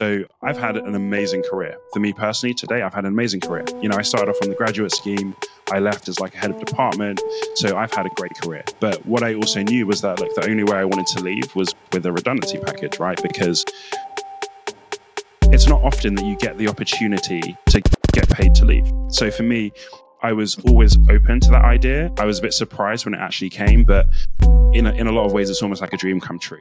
So I've had an amazing career. For me personally, today I've had an amazing career. You know, I started off on the graduate scheme. I left as like a head of department. So I've had a great career. But what I also knew was that like the only way I wanted to leave was with a redundancy package, right? Because it's not often that you get the opportunity to get paid to leave. So for me, I was always open to that idea. I was a bit surprised when it actually came, but in a, in a lot of ways, it's almost like a dream come true.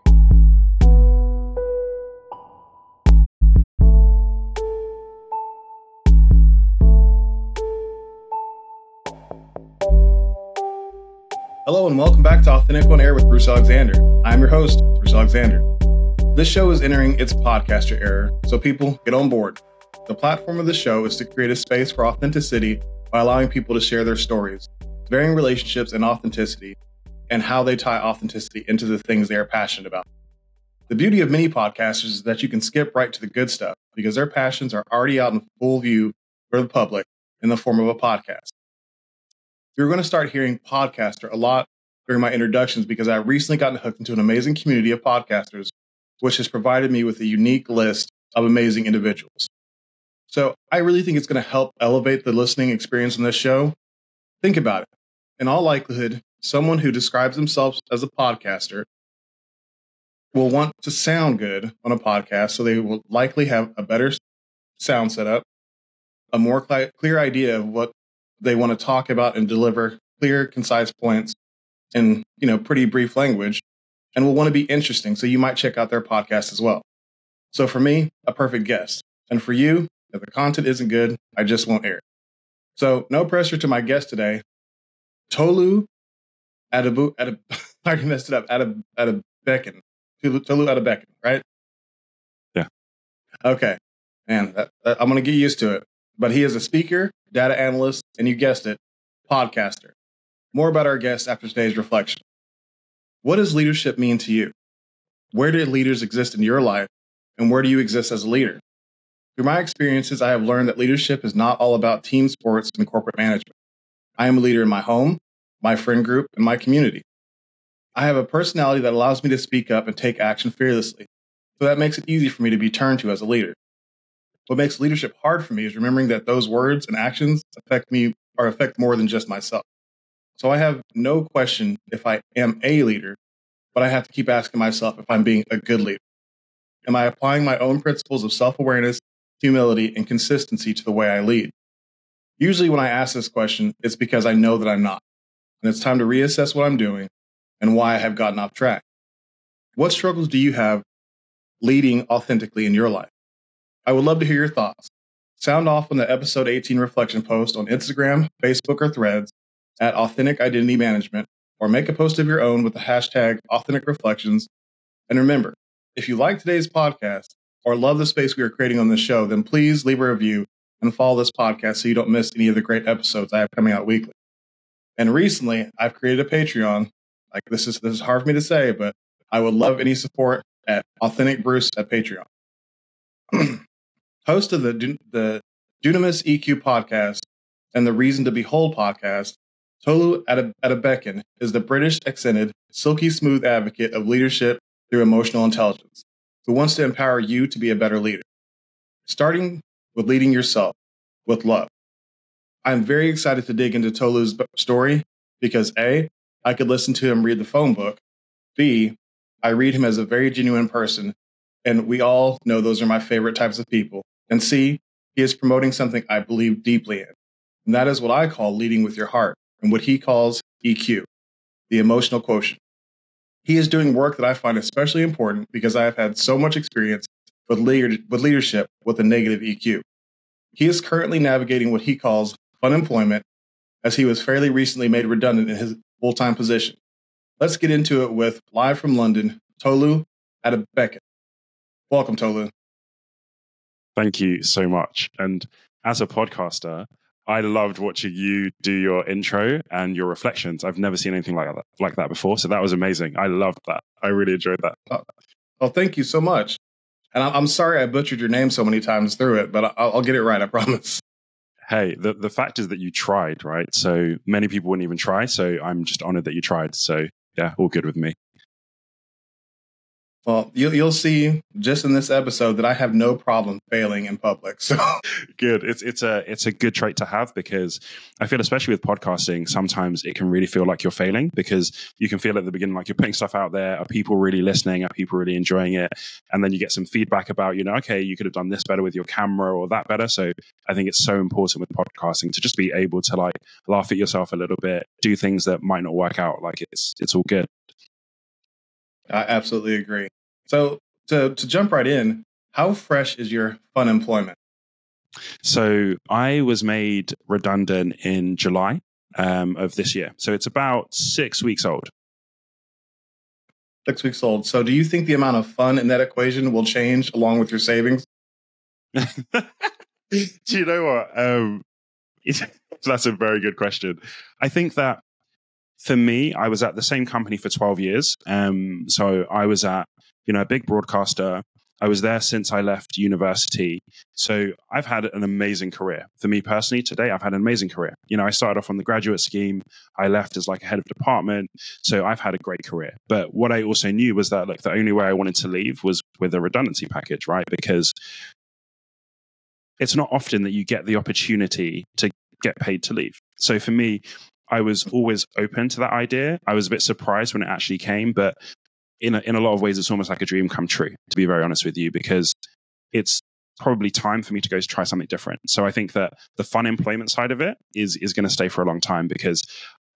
Hello and welcome back to Authentic on Air with Bruce Alexander. I'm your host, Bruce Alexander. This show is entering its podcaster era, so people get on board. The platform of the show is to create a space for authenticity by allowing people to share their stories, varying relationships and authenticity, and how they tie authenticity into the things they are passionate about. The beauty of many podcasters is that you can skip right to the good stuff because their passions are already out in full view for the public in the form of a podcast. You're going to start hearing podcaster a lot during my introductions because I recently gotten hooked into an amazing community of podcasters, which has provided me with a unique list of amazing individuals. So I really think it's going to help elevate the listening experience on this show. Think about it. In all likelihood, someone who describes themselves as a podcaster will want to sound good on a podcast, so they will likely have a better sound setup, a more cl- clear idea of what they want to talk about and deliver clear, concise points in, you know, pretty brief language and will want to be interesting. So you might check out their podcast as well. So for me, a perfect guest. And for you, if the content isn't good, I just won't air. So no pressure to my guest today. Tolu Adabu, Adab, I already messed it up. Adab, Adabekin. Tolu, Tolu Adabekin, right? Yeah. Okay. Man, that, that, I'm going to get used to it. But he is a speaker, data analyst, and you guessed it, podcaster. More about our guest after today's reflection. What does leadership mean to you? Where do leaders exist in your life? And where do you exist as a leader? Through my experiences, I have learned that leadership is not all about team sports and corporate management. I am a leader in my home, my friend group, and my community. I have a personality that allows me to speak up and take action fearlessly, so that makes it easy for me to be turned to as a leader. What makes leadership hard for me is remembering that those words and actions affect me or affect more than just myself. So I have no question if I am a leader, but I have to keep asking myself if I'm being a good leader. Am I applying my own principles of self awareness, humility, and consistency to the way I lead? Usually, when I ask this question, it's because I know that I'm not. And it's time to reassess what I'm doing and why I have gotten off track. What struggles do you have leading authentically in your life? I would love to hear your thoughts. Sound off on the episode 18 reflection post on Instagram, Facebook, or threads at Authentic Identity Management, or make a post of your own with the hashtag Authentic Reflections. And remember, if you like today's podcast or love the space we are creating on this show, then please leave a review and follow this podcast so you don't miss any of the great episodes I have coming out weekly. And recently, I've created a Patreon. Like this is this is hard for me to say, but I would love any support at Authentic Bruce at Patreon. host of the the Dunamis EQ podcast and the Reason to Behold podcast, Tolu Adabekin is the British accented, silky smooth advocate of leadership through emotional intelligence, who wants to empower you to be a better leader, starting with leading yourself with love. I'm very excited to dig into Tolu's story because A, I could listen to him read the phone book. B, I read him as a very genuine person, and we all know those are my favorite types of people. And C, he is promoting something I believe deeply in. And that is what I call leading with your heart and what he calls EQ, the emotional quotient. He is doing work that I find especially important because I have had so much experience with, with leadership with a negative EQ. He is currently navigating what he calls fun employment as he was fairly recently made redundant in his full time position. Let's get into it with live from London, Tolu Adebeke. Welcome, Tolu. Thank you so much. And as a podcaster, I loved watching you do your intro and your reflections. I've never seen anything like that, like that before. So that was amazing. I loved that. I really enjoyed that. Oh, oh thank you so much. And I'm sorry I butchered your name so many times through it, but I'll, I'll get it right. I promise. Hey, the, the fact is that you tried, right? So many people wouldn't even try. So I'm just honored that you tried. So yeah, all good with me. Well, you, you'll see just in this episode that I have no problem failing in public. So good. It's it's a it's a good trait to have because I feel especially with podcasting, sometimes it can really feel like you're failing because you can feel at the beginning like you're putting stuff out there. Are people really listening? Are people really enjoying it? And then you get some feedback about you know okay you could have done this better with your camera or that better. So I think it's so important with podcasting to just be able to like laugh at yourself a little bit, do things that might not work out. Like it's it's all good. I absolutely agree. So to to jump right in, how fresh is your fun employment? So I was made redundant in July um, of this year. So it's about six weeks old. Six weeks old. So do you think the amount of fun in that equation will change along with your savings? do you know what? Um, that's a very good question. I think that for me, I was at the same company for 12 years. Um, so I was at, you know, a big broadcaster. I was there since I left university. So I've had an amazing career. For me personally, today, I've had an amazing career. You know, I started off on the graduate scheme. I left as like a head of department. So I've had a great career. But what I also knew was that like the only way I wanted to leave was with a redundancy package, right? Because it's not often that you get the opportunity to get paid to leave. So for me, I was always open to that idea. I was a bit surprised when it actually came, but in a, in a lot of ways, it's almost like a dream come true, to be very honest with you, because it's probably time for me to go try something different. So I think that the fun employment side of it is is going to stay for a long time because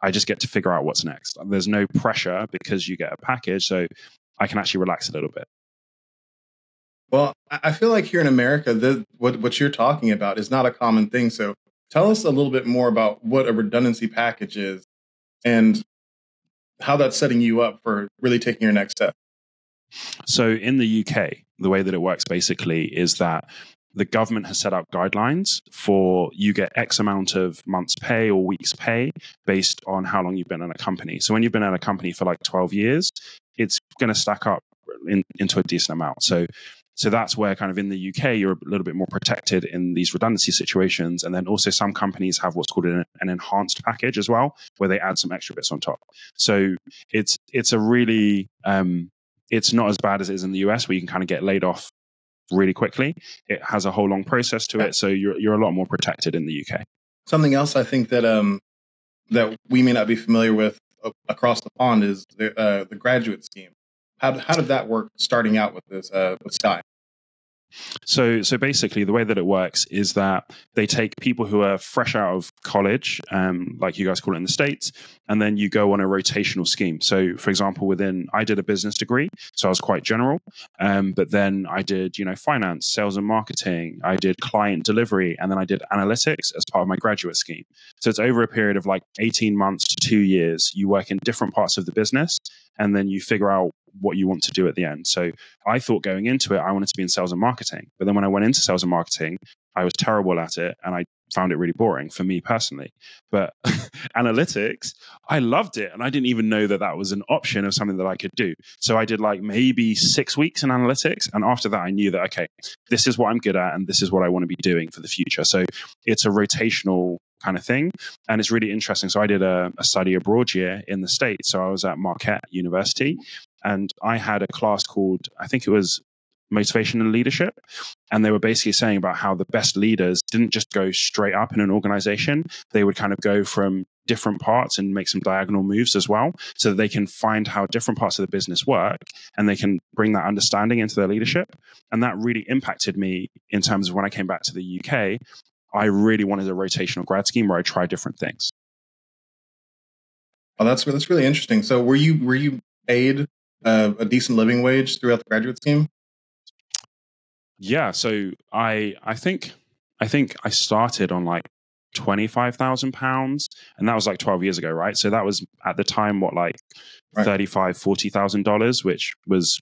I just get to figure out what's next. There's no pressure because you get a package, so I can actually relax a little bit. Well, I feel like here in America, the, what what you're talking about is not a common thing. So Tell us a little bit more about what a redundancy package is and how that's setting you up for really taking your next step. So, in the UK, the way that it works basically is that the government has set up guidelines for you get X amount of months' pay or weeks' pay based on how long you've been in a company. So, when you've been in a company for like 12 years, it's going to stack up in, into a decent amount. So, so that's where kind of in the UK, you're a little bit more protected in these redundancy situations. And then also some companies have what's called an, an enhanced package as well, where they add some extra bits on top. So it's, it's a really, um, it's not as bad as it is in the US where you can kind of get laid off really quickly. It has a whole long process to it. So you're, you're a lot more protected in the UK. Something else I think that, um, that we may not be familiar with across the pond is the, uh, the graduate scheme. How, how did that work starting out with this uh, with Sky? So, so basically, the way that it works is that they take people who are fresh out of college, um, like you guys call it in the states, and then you go on a rotational scheme. So, for example, within I did a business degree, so I was quite general, um, but then I did you know finance, sales and marketing, I did client delivery, and then I did analytics as part of my graduate scheme. So it's over a period of like eighteen months to two years. You work in different parts of the business, and then you figure out what you want to do at the end. So I thought going into it, I wanted to be in sales and marketing. But then when I went into sales and marketing, I was terrible at it and I found it really boring for me personally. But analytics, I loved it. And I didn't even know that that was an option of something that I could do. So I did like maybe six weeks in analytics. And after that, I knew that, okay, this is what I'm good at and this is what I want to be doing for the future. So it's a rotational kind of thing. And it's really interesting. So I did a, a study abroad year in the States. So I was at Marquette University and I had a class called, I think it was motivation and leadership. And they were basically saying about how the best leaders didn't just go straight up in an organization, they would kind of go from different parts and make some diagonal moves as well so that they can find how different parts of the business work and they can bring that understanding into their leadership and that really impacted me in terms of when i came back to the uk I really wanted a rotational grad scheme where I try different things. Oh, that's that's really interesting. So, were you were you paid uh, a decent living wage throughout the graduate scheme? Yeah. So I I think I think I started on like twenty five thousand pounds, and that was like twelve years ago, right? So that was at the time what like right. thirty five forty thousand dollars, which was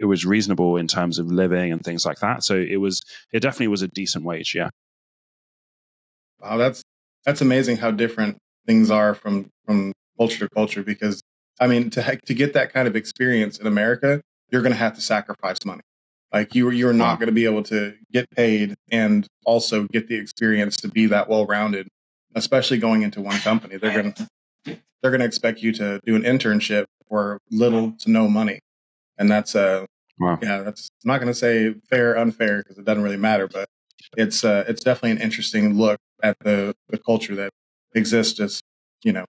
it was reasonable in terms of living and things like that. So it was it definitely was a decent wage. Yeah. Wow, that's that's amazing how different things are from from culture to culture. Because I mean, to to get that kind of experience in America, you're going to have to sacrifice money. Like you, you're not going to be able to get paid and also get the experience to be that well rounded. Especially going into one company, they're going to they're going to expect you to do an internship for little to no money, and that's uh wow. yeah, that's I'm not going to say fair, unfair because it doesn't really matter, but it's uh, it's definitely an interesting look at the the culture that exists just you know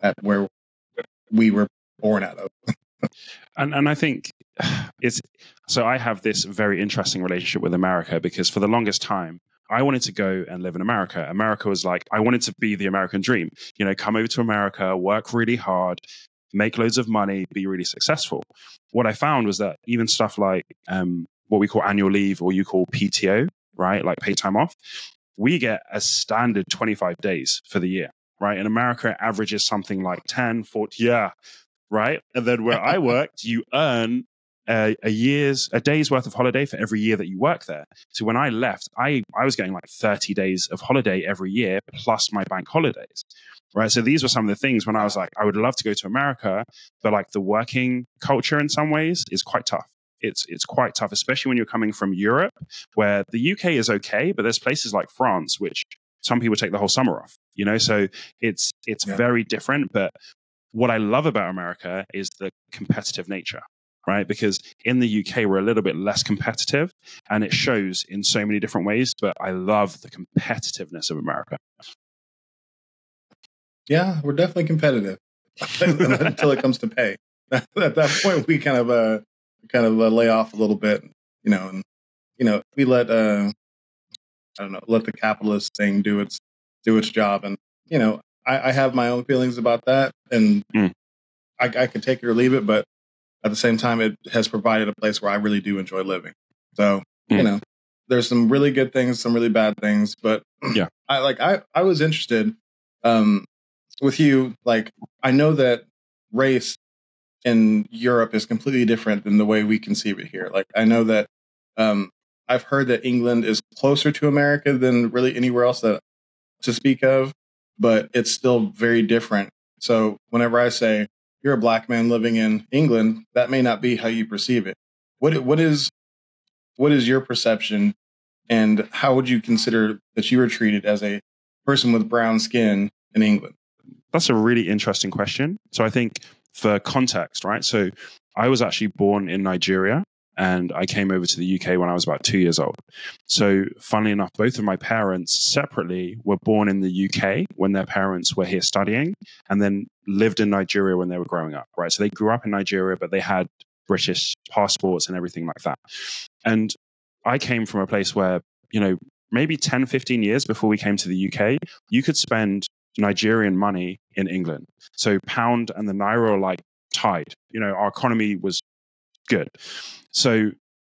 at where we were born out of. and and I think it's so I have this very interesting relationship with America because for the longest time I wanted to go and live in America. America was like I wanted to be the American dream. You know, come over to America, work really hard, make loads of money, be really successful. What I found was that even stuff like um, what we call annual leave or you call PTO, right, like pay time off, we get a standard 25 days for the year, right? In America, it averages something like 10, 40, yeah, right? And then where I worked, you earn a, a, year's a day's worth of holiday for every year that you work there. So when I left, I I was getting like 30 days of holiday every year plus my bank holidays. Right. So these were some of the things when I was like, I would love to go to America, but like the working culture in some ways is quite tough. It's it's quite tough, especially when you're coming from Europe, where the UK is okay, but there's places like France which some people take the whole summer off. You know, so it's it's yeah. very different. But what I love about America is the competitive nature right? Because in the UK, we're a little bit less competitive and it shows in so many different ways. But I love the competitiveness of America. Yeah, we're definitely competitive until it comes to pay. At that point, we kind of uh, kind of uh, lay off a little bit, you know, and you know, we let uh, I don't know, let the capitalist thing do its do its job, and you know, I, I have my own feelings about that, and mm. I, I can take it or leave it, but at the same time, it has provided a place where I really do enjoy living. So, mm. you know, there's some really good things, some really bad things, but yeah, I like, I, I was interested, um, with you. Like, I know that race in Europe is completely different than the way we conceive it here. Like, I know that, um, I've heard that England is closer to America than really anywhere else that to speak of, but it's still very different. So whenever I say, you're a black man living in England, that may not be how you perceive it. What what is what is your perception, and how would you consider that you were treated as a person with brown skin in England? That's a really interesting question. So I think for context, right? So I was actually born in Nigeria and I came over to the UK when I was about two years old. So, funnily enough, both of my parents separately were born in the UK when their parents were here studying, and then lived in Nigeria when they were growing up, right? So, they grew up in Nigeria, but they had British passports and everything like that. And I came from a place where, you know, maybe 10, 15 years before we came to the UK, you could spend Nigerian money in England. So, pound and the naira are like tied. You know, our economy was good. So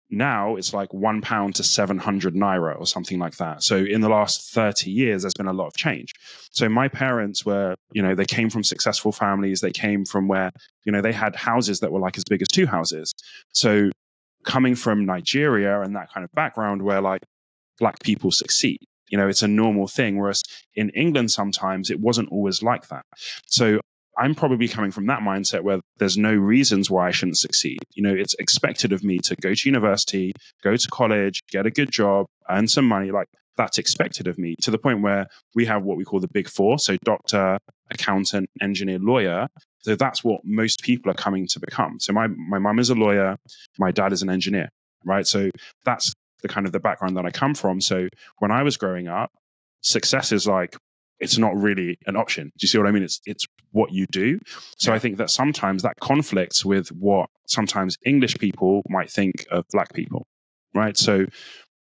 now it's like one pound to 700 naira or something like that. So in the last 30 years, there's been a lot of change. So my parents were, you know, they came from successful families. They came from where, you know, they had houses that were like as big as two houses. So coming from Nigeria and that kind of background where like black people succeed. You know, it's a normal thing. Whereas in England, sometimes it wasn't always like that. So I'm probably coming from that mindset where there's no reasons why I shouldn't succeed. You know, it's expected of me to go to university, go to college, get a good job, earn some money. Like that's expected of me to the point where we have what we call the big four. So doctor, accountant, engineer, lawyer. So that's what most people are coming to become. So my, my mum is a lawyer. My dad is an engineer, right? So that's the kind of the background that I come from. So when I was growing up, success is like it's not really an option. Do you see what I mean? It's it's what you do. So. I think that sometimes that conflicts with what sometimes English people might think of black people, right? So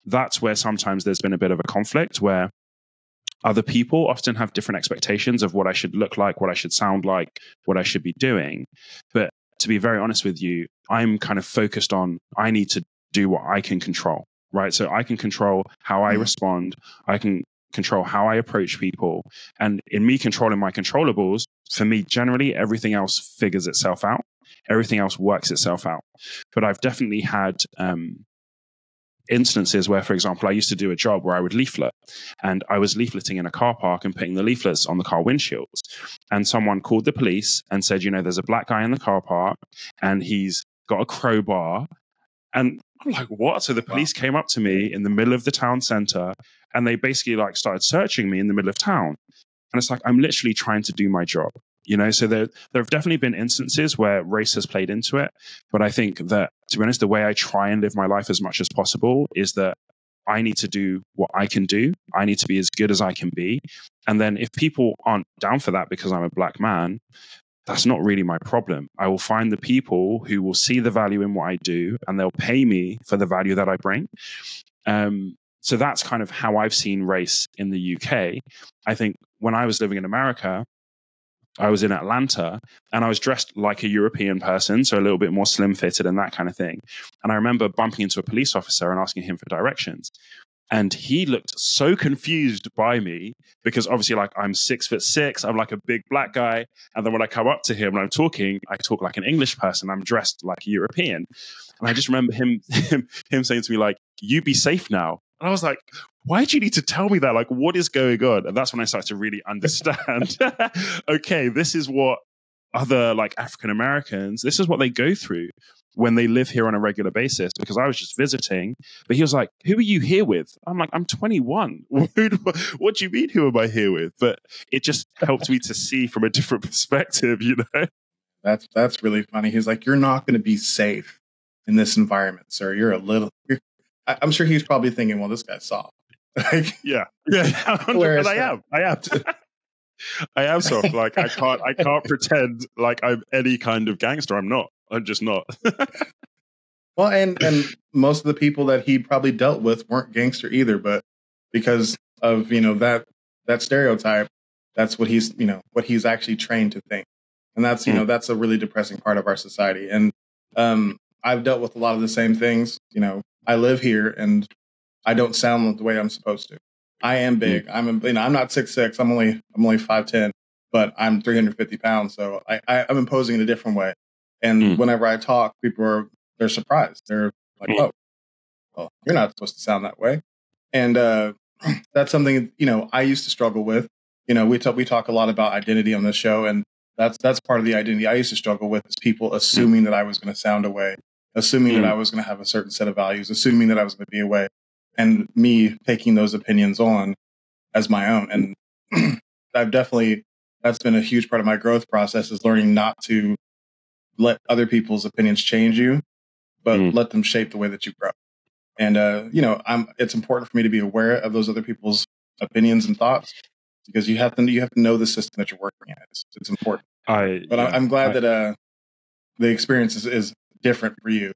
that's where sometimes there's been a bit of a conflict where other people often have different expectations of what I should look like, what I should sound like, what I should be doing. But to be very honest with you, I'm kind of focused on I need to do what I can control right? So I can control how I respond. I can control how I approach people. And in me controlling my controllables, for me, generally, everything else figures itself out. Everything else works itself out. But I've definitely had um, instances where, for example, I used to do a job where I would leaflet and I was leafleting in a car park and putting the leaflets on the car windshields. And someone called the police and said, you know, there's a black guy in the car park and he's got a crowbar. And I'm like, what? So the police wow. came up to me in the middle of the town center and they basically like started searching me in the middle of town. And it's like, I'm literally trying to do my job. You know, so there there have definitely been instances where race has played into it, but I think that to be honest, the way I try and live my life as much as possible is that I need to do what I can do. I need to be as good as I can be. And then if people aren't down for that because I'm a black man, that's not really my problem. I will find the people who will see the value in what I do and they'll pay me for the value that I bring. Um, so that's kind of how I've seen race in the UK. I think when I was living in America, I was in Atlanta and I was dressed like a European person, so a little bit more slim fitted and that kind of thing. And I remember bumping into a police officer and asking him for directions. And he looked so confused by me because obviously, like, I'm six foot six, I'm like a big black guy. And then when I come up to him and I'm talking, I talk like an English person, I'm dressed like a European. And I just remember him, him, him saying to me, like, you be safe now. And I was like, why do you need to tell me that? Like, what is going on? And that's when I started to really understand okay, this is what other like African Americans, this is what they go through when they live here on a regular basis because I was just visiting. But he was like, Who are you here with? I'm like, I'm 21. what do you mean, who am I here with? But it just helped me to see from a different perspective, you know? That's that's really funny. He's like, You're not going to be safe in this environment, sir. You're a little, you're, I'm sure he's probably thinking, Well, this guy's soft. like, yeah, yeah, and I am, I am. I am soft. Like I can't, I can't pretend like I'm any kind of gangster. I'm not. I'm just not. well, and and most of the people that he probably dealt with weren't gangster either, but because of you know that that stereotype, that's what he's you know what he's actually trained to think, and that's you mm. know that's a really depressing part of our society. And um, I've dealt with a lot of the same things. You know, I live here, and I don't sound the way I'm supposed to. I am hmm. big. Mm. I'm you know I'm not six six. I'm only I'm only five ten, but I'm 350 pounds. So I, I am imposing in a different way. And mm. whenever I talk, people are they're surprised. They're like, mm. oh, well, you're not supposed to sound that way. And uh, that's something you know I used to struggle with. You know, we talk we talk a lot about identity on this show, and that's that's part of the identity I used to struggle with is people hmm. assuming that I was going to sound away, assuming that I was going to have a certain set of values, assuming that I was going to be away and me taking those opinions on as my own. And I've definitely, that's been a huge part of my growth process is learning not to let other people's opinions change you, but mm. let them shape the way that you grow. And, uh, you know, I'm, it's important for me to be aware of those other people's opinions and thoughts because you have to, you have to know the system that you're working in. It's, it's important. I, but yeah, I, am glad I, that, uh, the experience is, is different for you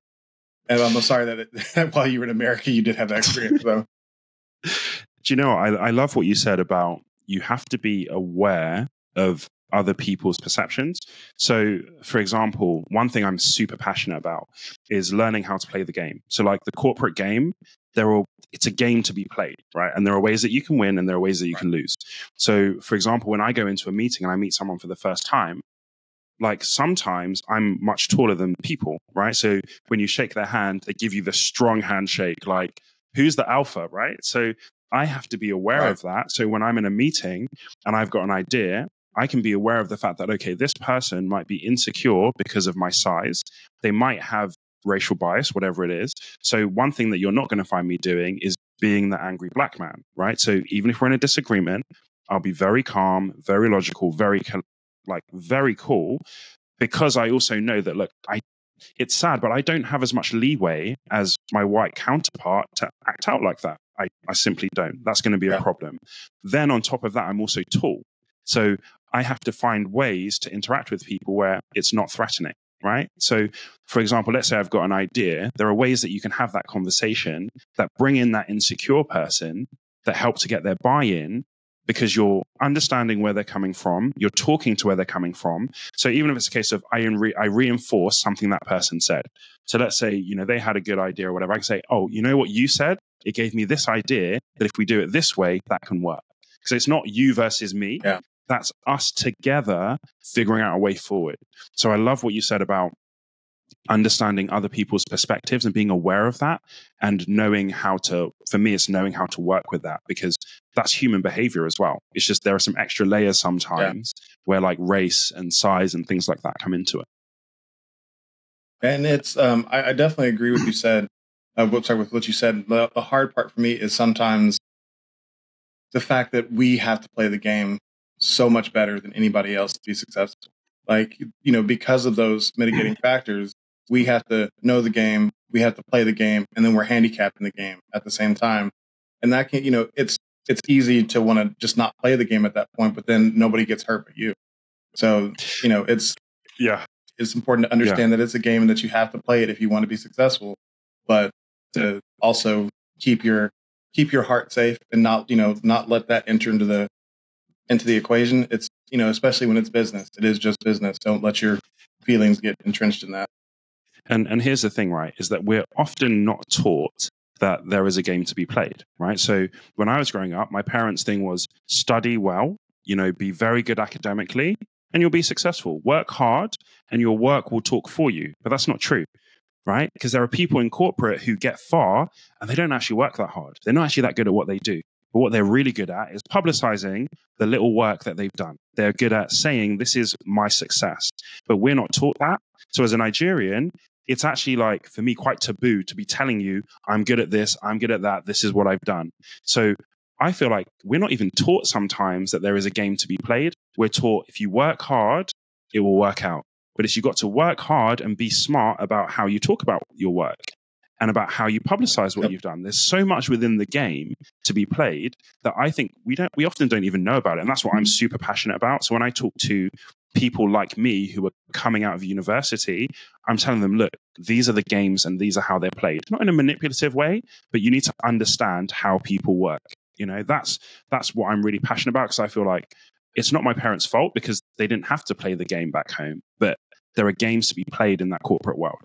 and I'm sorry that, it, while you were in America, you did have that experience, though. Do you know, I, I love what you said about you have to be aware of other people's perceptions. So, for example, one thing I'm super passionate about is learning how to play the game. So, like the corporate game, there are it's a game to be played, right? And there are ways that you can win and there are ways that you right. can lose. So, for example, when I go into a meeting and I meet someone for the first time, like sometimes I'm much taller than people, right? So when you shake their hand, they give you the strong handshake, like who's the alpha, right? So I have to be aware right. of that. So when I'm in a meeting and I've got an idea, I can be aware of the fact that, okay, this person might be insecure because of my size. They might have racial bias, whatever it is. So one thing that you're not going to find me doing is being the angry black man, right? So even if we're in a disagreement, I'll be very calm, very logical, very like very cool because I also know that look, I it's sad, but I don't have as much leeway as my white counterpart to act out like that. I, I simply don't. That's going to be yeah. a problem. Then on top of that, I'm also tall. So I have to find ways to interact with people where it's not threatening, right? So, for example, let's say I've got an idea. There are ways that you can have that conversation that bring in that insecure person that help to get their buy in because you're understanding where they're coming from, you're talking to where they're coming from. So even if it's a case of I, re- I reinforce something that person said. So let's say, you know, they had a good idea or whatever. I can say, oh, you know what you said? It gave me this idea that if we do it this way, that can work. Because it's not you versus me. Yeah. That's us together figuring out a way forward. So I love what you said about understanding other people's perspectives and being aware of that and knowing how to for me it's knowing how to work with that because that's human behavior as well it's just there are some extra layers sometimes yeah. where like race and size and things like that come into it and it's um i, I definitely agree with you said uh, with, sorry, with what you said the, the hard part for me is sometimes the fact that we have to play the game so much better than anybody else to be successful. Like, you know, because of those mitigating factors, we have to know the game, we have to play the game, and then we're handicapped in the game at the same time. And that can, you know, it's it's easy to want to just not play the game at that point, but then nobody gets hurt but you. So, you know, it's yeah, it's important to understand yeah. that it's a game and that you have to play it if you want to be successful, but to also keep your keep your heart safe and not, you know, not let that enter into the into the equation. It's, you know, especially when it's business. It is just business. Don't let your feelings get entrenched in that. And and here's the thing, right? Is that we're often not taught that there is a game to be played, right? So when I was growing up, my parents' thing was study well, you know, be very good academically, and you'll be successful. Work hard, and your work will talk for you. But that's not true, right? Because there are people in corporate who get far and they don't actually work that hard. They're not actually that good at what they do. But what they're really good at is publicizing the little work that they've done. They're good at saying, This is my success. But we're not taught that. So as a Nigerian, it's actually like for me quite taboo to be telling you i'm good at this i'm good at that this is what i've done so i feel like we're not even taught sometimes that there is a game to be played we're taught if you work hard it will work out but it's you got to work hard and be smart about how you talk about your work and about how you publicize what yep. you've done there's so much within the game to be played that i think we don't we often don't even know about it and that's what i'm mm-hmm. super passionate about so when i talk to people like me who are coming out of university, I'm telling them, look, these are the games and these are how they're played. Not in a manipulative way, but you need to understand how people work. You know, that's that's what I'm really passionate about because I feel like it's not my parents' fault because they didn't have to play the game back home, but there are games to be played in that corporate world.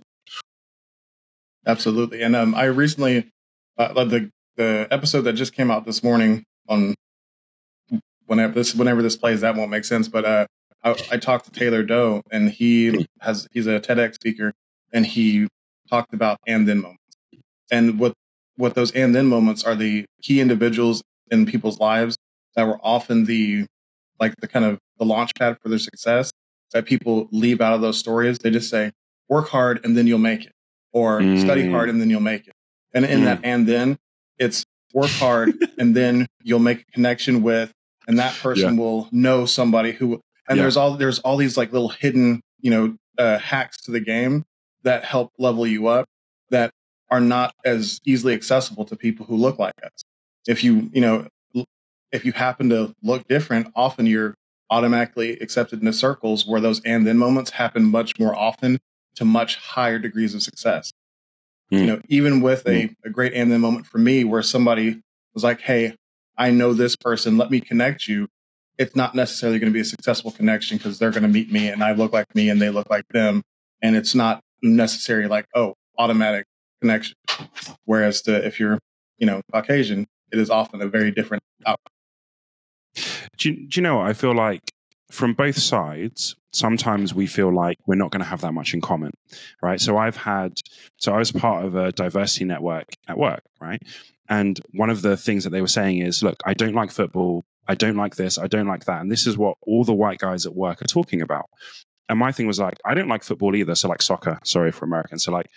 Absolutely, and um, I recently uh, the the episode that just came out this morning on whenever this whenever this plays that won't make sense, but uh, I, I talked to Taylor Doe, and he has he's a TEDx speaker, and he talked about and then moments, and what what those and then moments are the key individuals in people's lives that were often the like the kind of the launch pad for their success that people leave out of those stories. They just say, work hard and then you'll make it, or mm. study hard and then you'll make it. And in mm. that and then, it's work hard and then you'll make a connection with, and that person yeah. will know somebody who and yeah. there's all there's all these like little hidden you know uh, hacks to the game that help level you up that are not as easily accessible to people who look like us if you you know if you happen to look different often you're automatically accepted into circles where those and then moments happen much more often to much higher degrees of success mm. you know even with a, hmm. a great and then moment for me where somebody was like hey i know this person let me connect you it's not necessarily going to be a successful connection because they're going to meet me and I look like me and they look like them. And it's not necessarily like, oh, automatic connection. Whereas to, if you're, you know, Caucasian, it is often a very different outcome. Do you, do you know what? I feel like from both sides, sometimes we feel like we're not going to have that much in common, right? So I've had, so I was part of a diversity network at work, right? And one of the things that they were saying is, look, I don't like football. I don't like this, I don't like that. And this is what all the white guys at work are talking about. And my thing was like, I don't like football either. So, like soccer, sorry for Americans. So, like,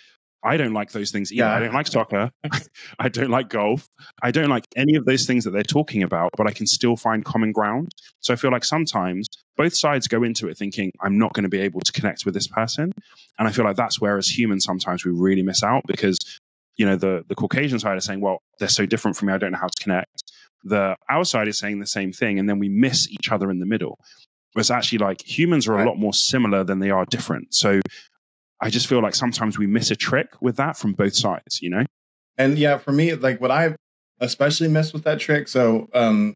I don't like those things either. Yeah. I don't like soccer. I don't like golf. I don't like any of those things that they're talking about, but I can still find common ground. So I feel like sometimes both sides go into it thinking, I'm not going to be able to connect with this person. And I feel like that's where, as humans, sometimes we really miss out because, you know, the, the Caucasian side is saying, well, they're so different from me. I don't know how to connect the our side is saying the same thing, and then we miss each other in the middle. It's actually like humans are a lot more similar than they are different. So I just feel like sometimes we miss a trick with that from both sides, you know? And yeah, for me, like what I especially missed with that trick. So um,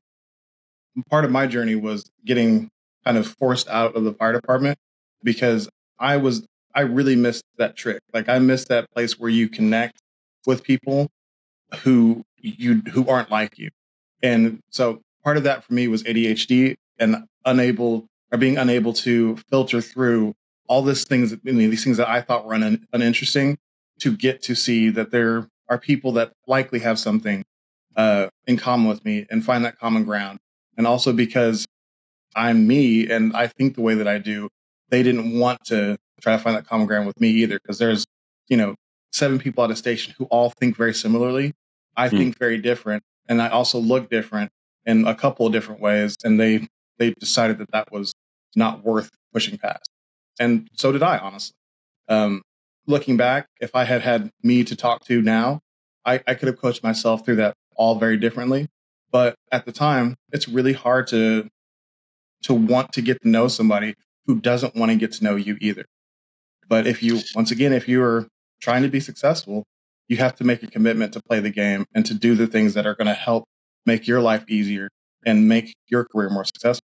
part of my journey was getting kind of forced out of the fire department because I was I really missed that trick. Like I missed that place where you connect with people who you who aren't like you. And so part of that for me was ADHD and unable or being unable to filter through all these things, I mean, these things that I thought were un- uninteresting to get to see that there are people that likely have something uh, in common with me and find that common ground. And also because I'm me and I think the way that I do, they didn't want to try to find that common ground with me either because there's, you know, seven people at a station who all think very similarly. I mm. think very different and I also look different in a couple of different ways. And they they decided that that was not worth pushing past. And so did I, honestly. Um, looking back, if I had had me to talk to now, I, I could have coached myself through that all very differently. But at the time, it's really hard to to want to get to know somebody who doesn't want to get to know you either. But if you, once again, if you are trying to be successful, you have to make a commitment to play the game and to do the things that are going to help make your life easier and make your career more successful.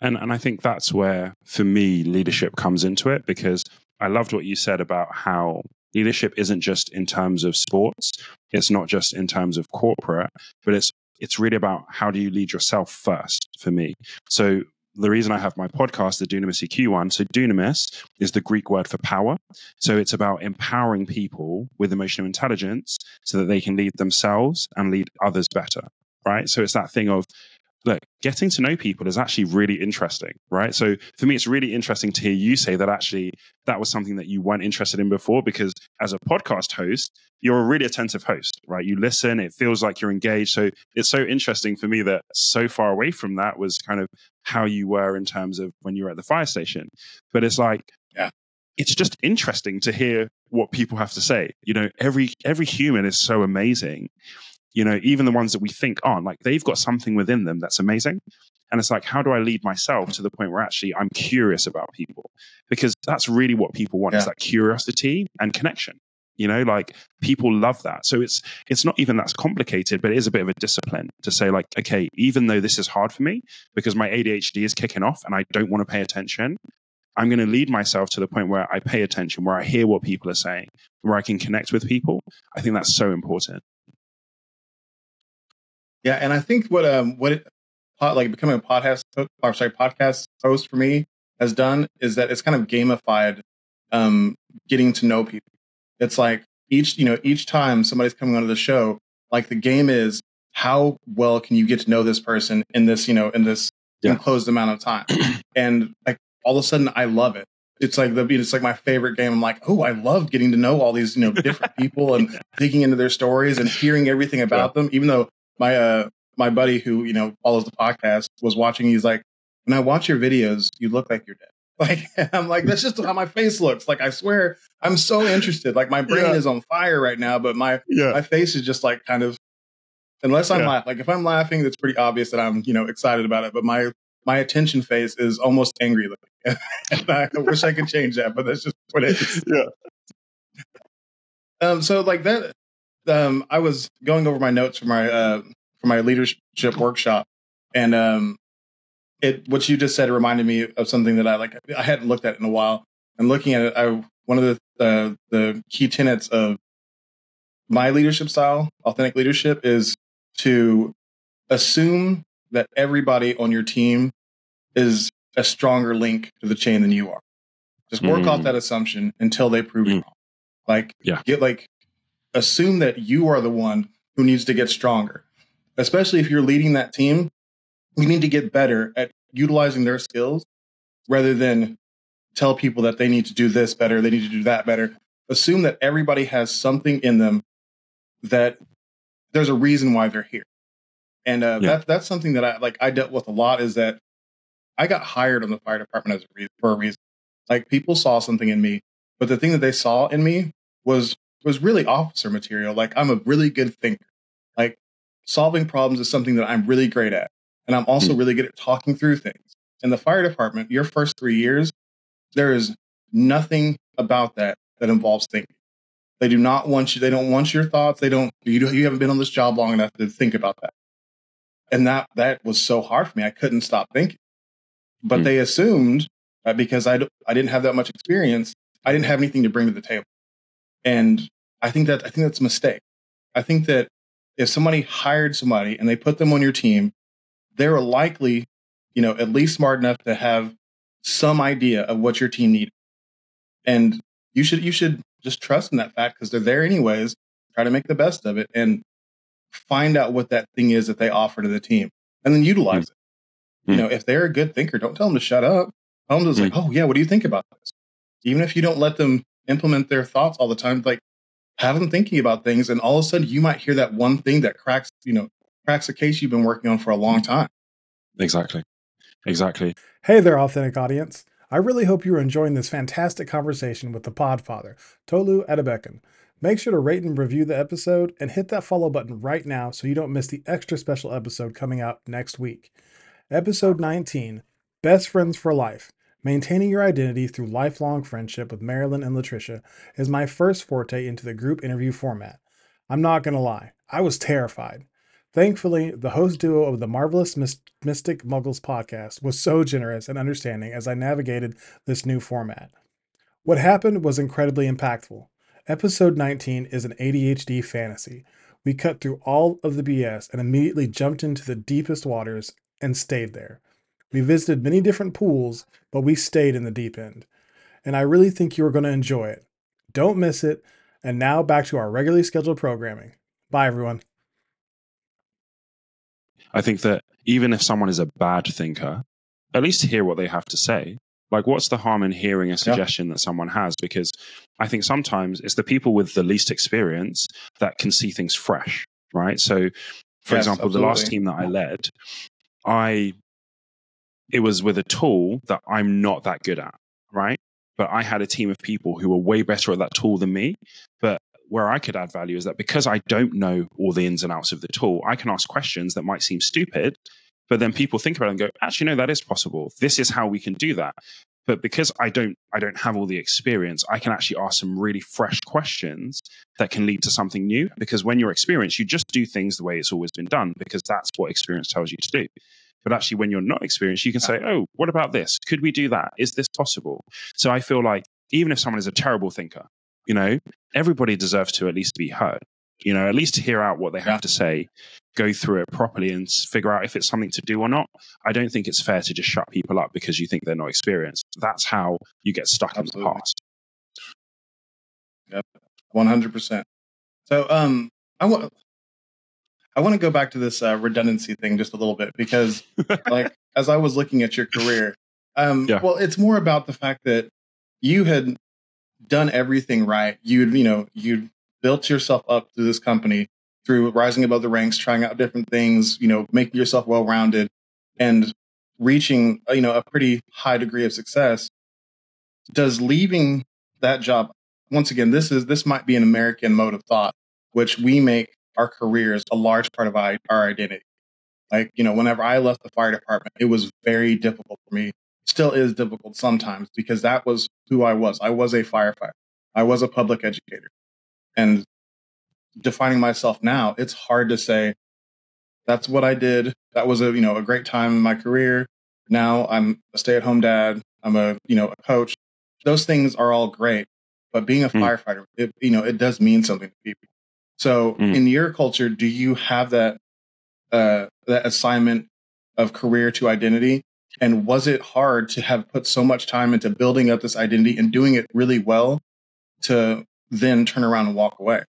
And and I think that's where for me leadership comes into it because I loved what you said about how leadership isn't just in terms of sports, it's not just in terms of corporate, but it's it's really about how do you lead yourself first for me. So the reason I have my podcast, the Dunamis EQ one, so dunamis is the Greek word for power. So it's about empowering people with emotional intelligence so that they can lead themselves and lead others better. Right. So it's that thing of look, getting to know people is actually really interesting, right? So for me, it's really interesting to hear you say that actually that was something that you weren't interested in before because as a podcast host, you're a really attentive host, right? You listen, it feels like you're engaged. So it's so interesting for me that so far away from that was kind of how you were in terms of when you were at the fire station. But it's like, yeah. It's just interesting to hear what people have to say. You know, every every human is so amazing you know, even the ones that we think aren't, like they've got something within them that's amazing. And it's like, how do I lead myself to the point where actually I'm curious about people? Because that's really what people want yeah. is that curiosity and connection. You know, like people love that. So it's it's not even that's complicated, but it is a bit of a discipline to say, like, okay, even though this is hard for me because my ADHD is kicking off and I don't want to pay attention, I'm going to lead myself to the point where I pay attention, where I hear what people are saying, where I can connect with people. I think that's so important. Yeah, and I think what um what it like becoming a podcast or sorry podcast host for me has done is that it's kind of gamified um getting to know people. It's like each you know each time somebody's coming onto the show, like the game is how well can you get to know this person in this you know in this yeah. enclosed amount of time, and like all of a sudden I love it. It's like the it's like my favorite game. I'm like, oh, I love getting to know all these you know different people and digging into their stories and hearing everything about yeah. them. Even though my uh my buddy who you know follows the podcast was watching. He's like, when I watch your videos, you look like you're dead. Like I'm like, that's just how my face looks. Like I swear, I'm so interested. Like my brain yeah. is on fire right now, but my yeah. my face is just like kind of. Unless I'm yeah. laughing, like if I'm laughing, it's pretty obvious that I'm you know excited about it. But my my attention face is almost angry looking. and I wish I could change that, but that's just what it is. Yeah. Um. So like that. Um. I was going over my notes for my uh for my leadership workshop, and um, it what you just said reminded me of something that I like. I hadn't looked at in a while. And looking at it, I one of the uh, the key tenets of my leadership style, authentic leadership, is to assume that everybody on your team is a stronger link to the chain than you are. Just work mm. off that assumption until they prove mm. you wrong. Like, yeah. get like assume that you are the one who needs to get stronger especially if you're leading that team, you need to get better at utilizing their skills rather than tell people that they need to do this better, they need to do that better. Assume that everybody has something in them that there's a reason why they're here. And uh, yeah. that, that's something that I like. I dealt with a lot. Is that I got hired on the fire department as a reason, for a reason. Like people saw something in me, but the thing that they saw in me was was really officer material. Like I'm a really good thinker. Like solving problems is something that I'm really great at. And I'm also mm. really good at talking through things. In the fire department, your first three years, there is nothing about that that involves thinking. They do not want you, they don't want your thoughts. They don't, you, you haven't been on this job long enough to think about that. And that, that was so hard for me. I couldn't stop thinking. But mm. they assumed that because I, I didn't have that much experience, I didn't have anything to bring to the table. And I think that, I think that's a mistake. I think that if somebody hired somebody and they put them on your team, they're likely, you know, at least smart enough to have some idea of what your team needs. And you should you should just trust in that fact because they're there anyways. Try to make the best of it and find out what that thing is that they offer to the team, and then utilize mm. it. Mm. You know, if they're a good thinker, don't tell them to shut up. Tell them to mm. like, oh yeah, what do you think about this? Even if you don't let them implement their thoughts all the time, like have them thinking about things, and all of a sudden you might hear that one thing that cracks, you know, cracks a case you've been working on for a long time. Exactly. Exactly. Hey there, authentic audience. I really hope you are enjoying this fantastic conversation with the Podfather, Tolu Adebekun. Make sure to rate and review the episode and hit that follow button right now so you don't miss the extra special episode coming out next week. Episode 19 Best Friends for Life Maintaining Your Identity Through Lifelong Friendship with Marilyn and Latricia is my first forte into the group interview format. I'm not going to lie, I was terrified. Thankfully, the host duo of the Marvelous Mystic Muggles podcast was so generous and understanding as I navigated this new format. What happened was incredibly impactful. Episode 19 is an ADHD fantasy. We cut through all of the BS and immediately jumped into the deepest waters and stayed there. We visited many different pools, but we stayed in the deep end. And I really think you are going to enjoy it. Don't miss it. And now back to our regularly scheduled programming. Bye, everyone. I think that even if someone is a bad thinker, at least hear what they have to say. Like, what's the harm in hearing a suggestion yeah. that someone has? Because I think sometimes it's the people with the least experience that can see things fresh, right? So, for yes, example, absolutely. the last team that I led, I it was with a tool that I'm not that good at, right? But I had a team of people who were way better at that tool than me. But where I could add value is that because I don't know all the ins and outs of the tool, I can ask questions that might seem stupid, but then people think about it and go, actually, no, that is possible. This is how we can do that. But because I don't, I don't have all the experience, I can actually ask some really fresh questions that can lead to something new. Because when you're experienced, you just do things the way it's always been done because that's what experience tells you to do. But actually, when you're not experienced, you can say, oh, what about this? Could we do that? Is this possible? So I feel like even if someone is a terrible thinker, you know, everybody deserves to at least be heard. You know, at least to hear out what they have yeah. to say, go through it properly and figure out if it's something to do or not. I don't think it's fair to just shut people up because you think they're not experienced. That's how you get stuck Absolutely. in the past. Yep, one hundred percent. So, um, I want I want to go back to this uh, redundancy thing just a little bit because, like, as I was looking at your career, um, yeah. well, it's more about the fact that you had done everything right. You'd, you know, you built yourself up through this company through rising above the ranks, trying out different things, you know, making yourself well rounded and reaching, uh, you know, a pretty high degree of success. Does leaving that job, once again, this is, this might be an American mode of thought, which we make our careers a large part of our, our identity. Like, you know, whenever I left the fire department, it was very difficult for me still is difficult sometimes because that was who I was. I was a firefighter. I was a public educator. And defining myself now, it's hard to say that's what I did. That was a, you know, a great time in my career. Now I'm a stay-at-home dad. I'm a, you know, a coach. Those things are all great, but being a mm. firefighter, it, you know, it does mean something to people. So mm. in your culture, do you have that uh, that assignment of career to identity and was it hard to have put so much time into building up this identity and doing it really well to then turn around and walk away?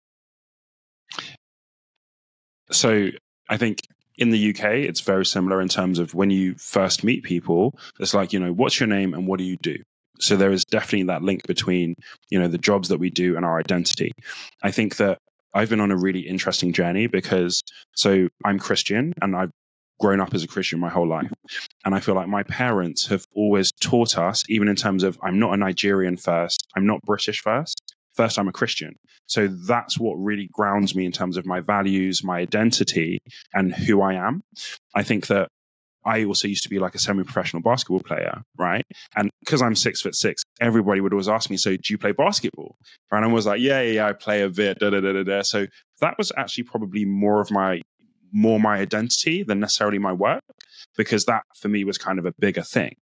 So I think in the UK, it's very similar in terms of when you first meet people, it's like, you know, what's your name and what do you do? So there is definitely that link between, you know, the jobs that we do and our identity. I think that I've been on a really interesting journey because so I'm Christian and I've grown up as a Christian my whole life. And I feel like my parents have always taught us, even in terms of I'm not a Nigerian first, I'm not British first. First, I'm a Christian. So that's what really grounds me in terms of my values, my identity, and who I am. I think that I also used to be like a semi-professional basketball player, right? And because I'm six foot six, everybody would always ask me, "So, do you play basketball?" And I was like, "Yeah, yeah, yeah I play a bit." Da, da, da, da, da. So that was actually probably more of my more my identity than necessarily my work because that for me was kind of a bigger thing.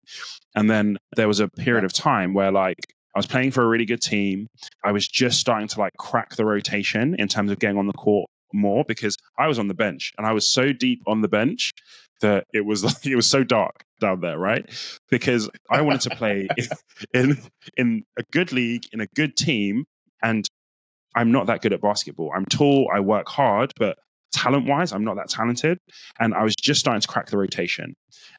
And then there was a period of time where like I was playing for a really good team. I was just starting to like crack the rotation in terms of getting on the court more because I was on the bench and I was so deep on the bench that it was it was so dark down there, right? Because I wanted to play in in a good league in a good team and I'm not that good at basketball. I'm tall, I work hard, but talent wise, I'm not that talented. And I was just starting to crack the rotation.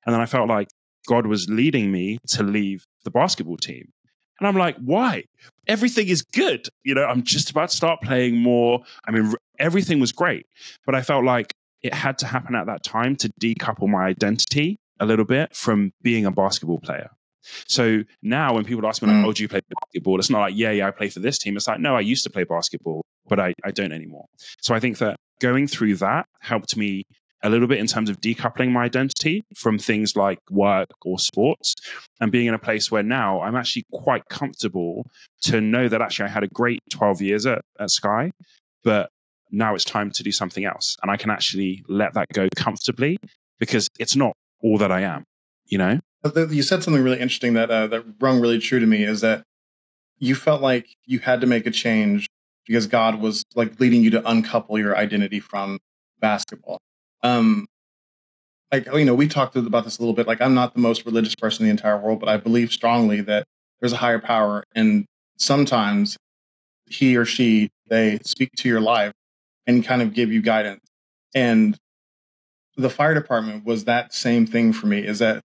And then I felt like God was leading me to leave the basketball team. And I'm like, why? Everything is good. You know, I'm just about to start playing more. I mean, everything was great. But I felt like it had to happen at that time to decouple my identity a little bit from being a basketball player. So now when people ask me, like, Mm. oh, do you play basketball? It's not like, yeah, yeah, I play for this team. It's like, no, I used to play basketball, but I, I don't anymore. So I think that going through that helped me a little bit in terms of decoupling my identity from things like work or sports and being in a place where now I'm actually quite comfortable to know that actually I had a great 12 years at, at Sky, but now it's time to do something else. And I can actually let that go comfortably because it's not all that I am, you know? You said something really interesting that uh, that rung really true to me is that you felt like you had to make a change because God was like leading you to uncouple your identity from basketball. Um, like you know, we talked about this a little bit. Like I'm not the most religious person in the entire world, but I believe strongly that there's a higher power, and sometimes he or she they speak to your life and kind of give you guidance. And the fire department was that same thing for me. Is that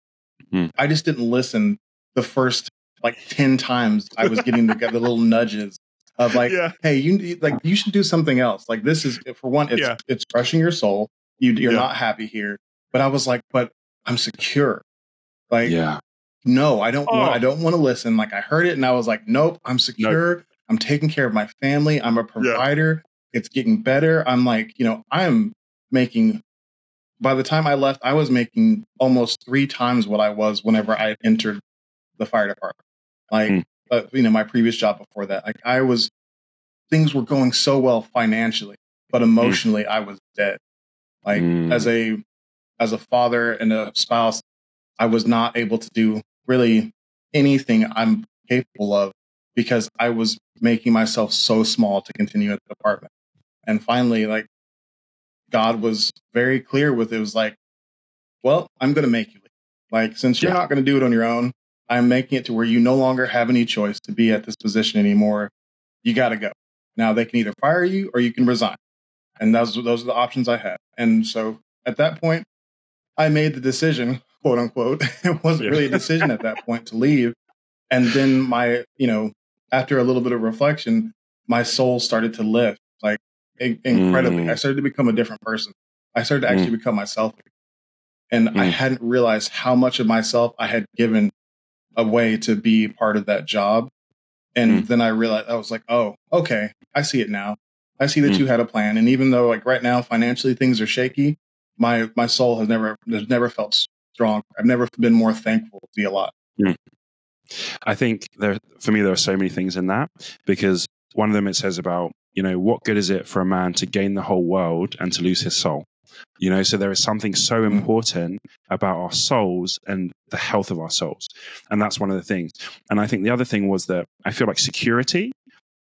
Hmm. I just didn't listen the first like 10 times I was getting the, the little nudges of like, Yeah. hey, you like you should do something else. Like this is for one, it's Yeah. it's crushing your soul. You you're Yeah. not happy here. But I was like, but I'm secure. Like, Yeah. no, I don't want Oh. I don't want to listen. Like I heard it and I was like, nope, I'm secure. I'm taking care of my family. I'm a provider. It's getting better. I'm like, you know, I'm making by the time I left, I was making almost three times what I was whenever I entered the fire department. Like, Hmm. uh, you know, my previous job before that, like I was, things were going so well financially, but emotionally, I was dead. Like Mm. as a, as a father and a spouse, I was not able to do really anything I'm capable of because I was making myself so small to continue at the department. And finally, like God was very clear with it. was like, well, I'm going to make you leave. Like, since you're Yeah. not going to do it on your own, I'm making it to where you no longer have any choice to be at this position anymore. You got to go. Now they can either fire you or you can resign. And those, those are the options I had. And so at that point, I made the decision, quote unquote. it wasn't Yeah. really a decision at that point to leave. And then my, you know, after a little bit of reflection, my soul started to lift like incredibly. Mm. I started to become a different person. I started to actually become myself. And I Mm. hadn't realized how much of myself I had given away to be part of that job. And Mm. then I realized I was like, oh, okay, I see it now. I see that Mm. you had a plan. And even though like right now financially things are shaky, my my soul has never has never felt strong. I've never been more thankful to be alive. I think there, for me, there are so many things in that because one of them it says about, you know, what good is it for a man to gain the whole world and to lose his soul? You know, so there is something so Mm. important about our souls and the health of our souls. And that's one of the things. And I think the other thing was that I feel like security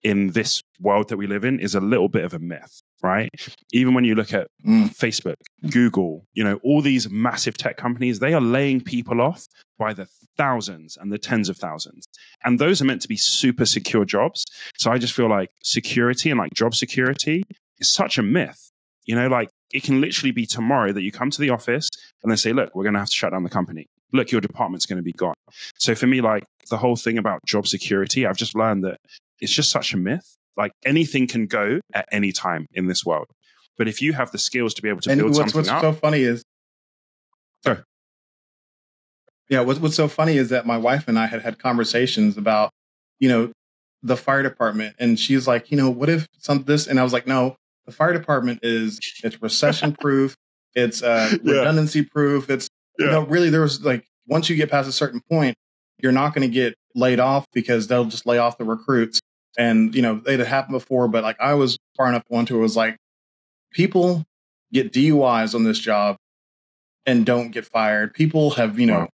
in this world that we live in is a little bit of a myth, right? Even when you look at Mm. Facebook, Google, you know, all these massive tech companies, they are laying people off by the thousands and the tens of thousands. And those are meant to be super secure jobs. So I just feel like security and like job security is such a myth. You know, like it can literally be tomorrow that you come to the office and they say, look, we're going to have to shut down the company. Look, your department's going to be gone. So for me, like the whole thing about job security, I've just learned that it's just such a myth. Like anything can go at any time in this world. But if you have the skills to be able to and build what's something what's up, so funny is Sorry. yeah what's, what's so funny is that my wife and i had had conversations about you know the fire department and she's like you know what if some this and i was like no the fire department is it's recession proof it's uh Yeah. redundancy proof it's you know really there was like once you get past a certain point you're not going to get laid off because they'll just lay off the recruits and you know it had happened before but like i was far enough one to it was like people get DUIs on this job and don't get fired. People have, you know, Wow.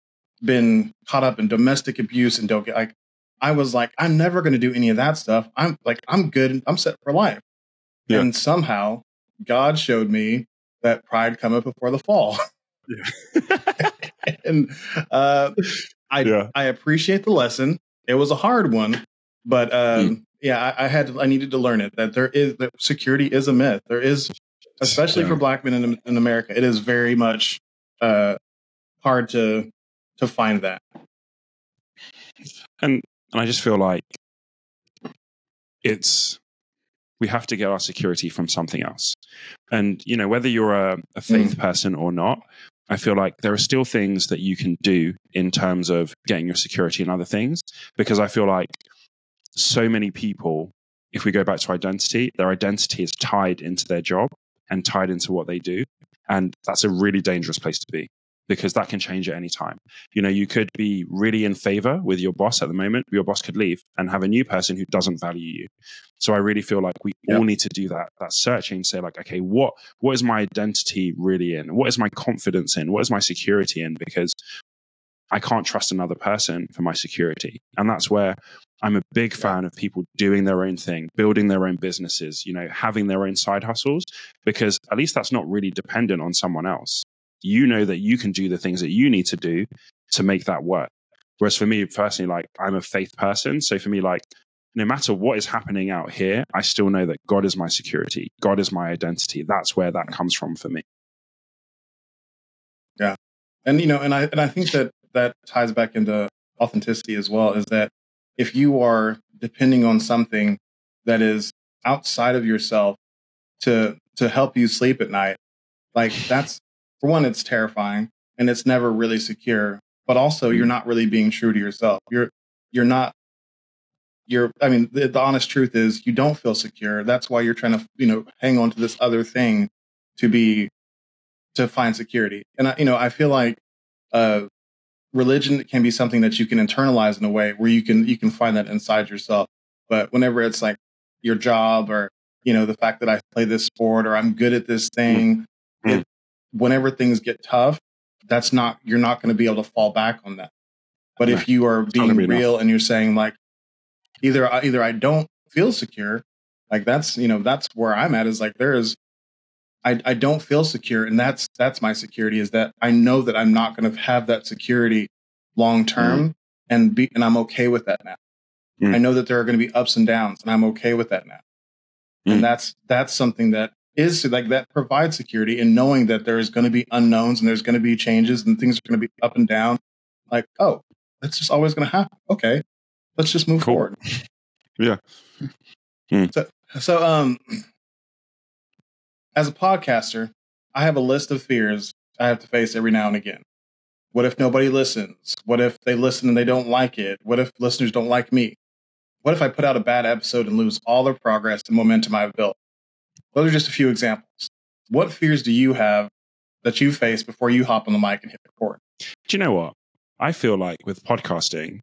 been caught up in domestic abuse and don't get like I was like, I'm never gonna do any of that stuff. I'm like, I'm good, I'm set for life. Yeah. And somehow God showed me that pride cometh before the fall. Yeah. and uh I Yeah. I appreciate the lesson. It was a hard one, but um Mm. Yeah, I, I had I needed to learn it that there is that security is a myth. There is especially Yeah. for black men in, in America, it is very much uh, hard to to find that. and and I just feel like it's we have to get our security from something else. And you know, whether you're a, a faith person or not, I feel like there are still things that you can do in terms of getting your security and other things, because I feel like so many people, if we go back to identity, their identity is tied into their job and tied into what they do. And that's a really dangerous place to be because that can change at any time. You know, you could be really in favor with your boss at the moment, your boss could leave and have a new person who doesn't value you. So I really feel like we yeah. all need to do that that searching, say like, okay, what what is my identity really in? What is my confidence in? What is my security in? Because I can't trust another person for my security. And that's where I'm a big fan of people doing their own thing, building their own businesses, you know, having their own side hustles, because at least that's not really dependent on someone else you know that you can do the things that you need to do to make that work. Whereas for me personally, like I'm a faith person. So for me, like no matter what is happening out here, I still know that God is my security. God is my identity. That's where that comes from for me. Yeah. And you know, and I and I think that that ties back into authenticity as well, is that if you are depending on something that is outside of yourself to to help you sleep at night, like that's for one, it's terrifying and it's never really secure. But also, you're mm. not really being true to yourself. You're you're not. You're. I mean, the, the honest truth is, you don't feel secure. That's why you're trying to, you know, hang on to this other thing to be to find security. And I, you know, I feel like uh, religion can be something that you can internalize in a way where you can you can find that inside yourself. But whenever it's like your job or you know the fact that I play this sport or I'm good at this thing, mm. it whenever things get tough, that's not you're not going to be able to fall back on that. But if you are being be real enough. and you're saying like either either I don't feel secure, like that's you know that's where I'm at is like there is I I don't feel secure and that's that's my security is that I know that I'm not going to have that security long term mm. and be and I'm okay with that now. Mm. I know that there are going to be ups and downs and I'm okay with that now. Mm. And that's that's something that is like that provides security in knowing that there's going to be unknowns and there's going to be changes and things are going to be up and down. Like, oh, that's just always going to happen. Okay, let's just move cool. forward. Yeah. So, so, um, as a podcaster, I have a list of fears I have to face every now and again. What if nobody listens? What if they listen and they don't like it? What if listeners don't like me? What if I put out a bad episode and lose all the progress and momentum I've built? Those are just a few examples. What fears do you have that you face before you hop on the mic and hit record? Do you know what? I feel like with podcasting,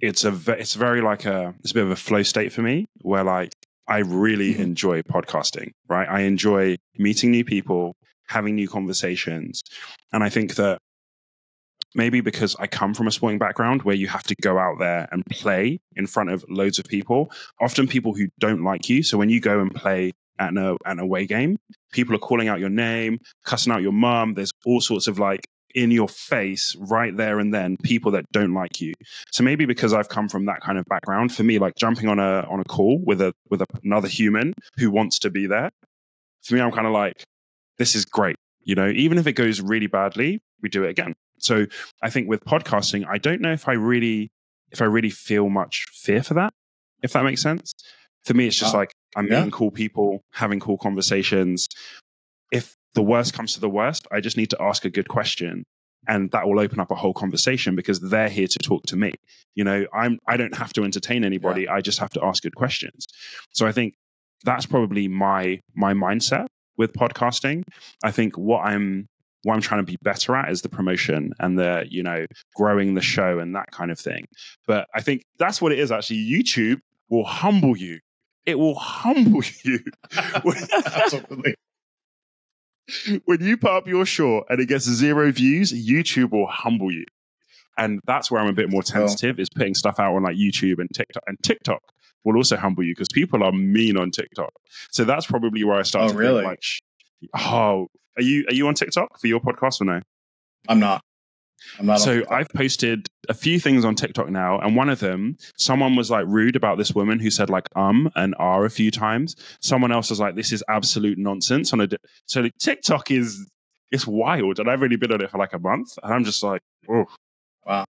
it's a it's very like a it's a bit of a flow state for me where like I really mm-hmm. enjoy podcasting, right? I enjoy meeting new people, having new conversations. And I think that maybe because I come from a sporting background where you have to go out there and play in front of loads of people, often people who don't like you. So when you go and play at an, at an away game. People are calling out your name, cussing out your mum. There's all sorts of like in your face right there and then people that don't like you. So maybe because I've come from that kind of background, for me, like jumping on a on a call with a with a, another human who wants to be there, for me, I'm kind of like, this is great. You know, even if it goes really badly, we do it again. So I think with podcasting, I don't know if I really if I really feel much fear for that, if that makes sense. For me, it's just uh, like I'm yeah. meeting cool people, having cool conversations. If the worst comes to the worst, I just need to ask a good question and that will open up a whole conversation because they're here to talk to me. You know, I'm I don't have to entertain anybody. Yeah. I just have to ask good questions. So I think that's probably my my mindset with podcasting. I think what I'm what I'm trying to be better at is the promotion and the, you know, growing the show and that kind of thing. But I think that's what it is actually. YouTube will humble you it will humble you. Absolutely. when you put up your short and it gets zero views, YouTube will humble you. And that's where I'm a bit more tentative is putting stuff out on like YouTube and TikTok. And TikTok will also humble you because people are mean on TikTok. So that's probably where I start oh, to really? like, oh, are you are you on TikTok for your podcast or no? I'm not so I've posted a few things on TikTok now, and one of them, someone was like rude about this woman who said like um and are a few times. Someone else was like, "This is absolute nonsense." On a di- so TikTok is it's wild, and I've only been on it for like a month, and I'm just like, oh wow.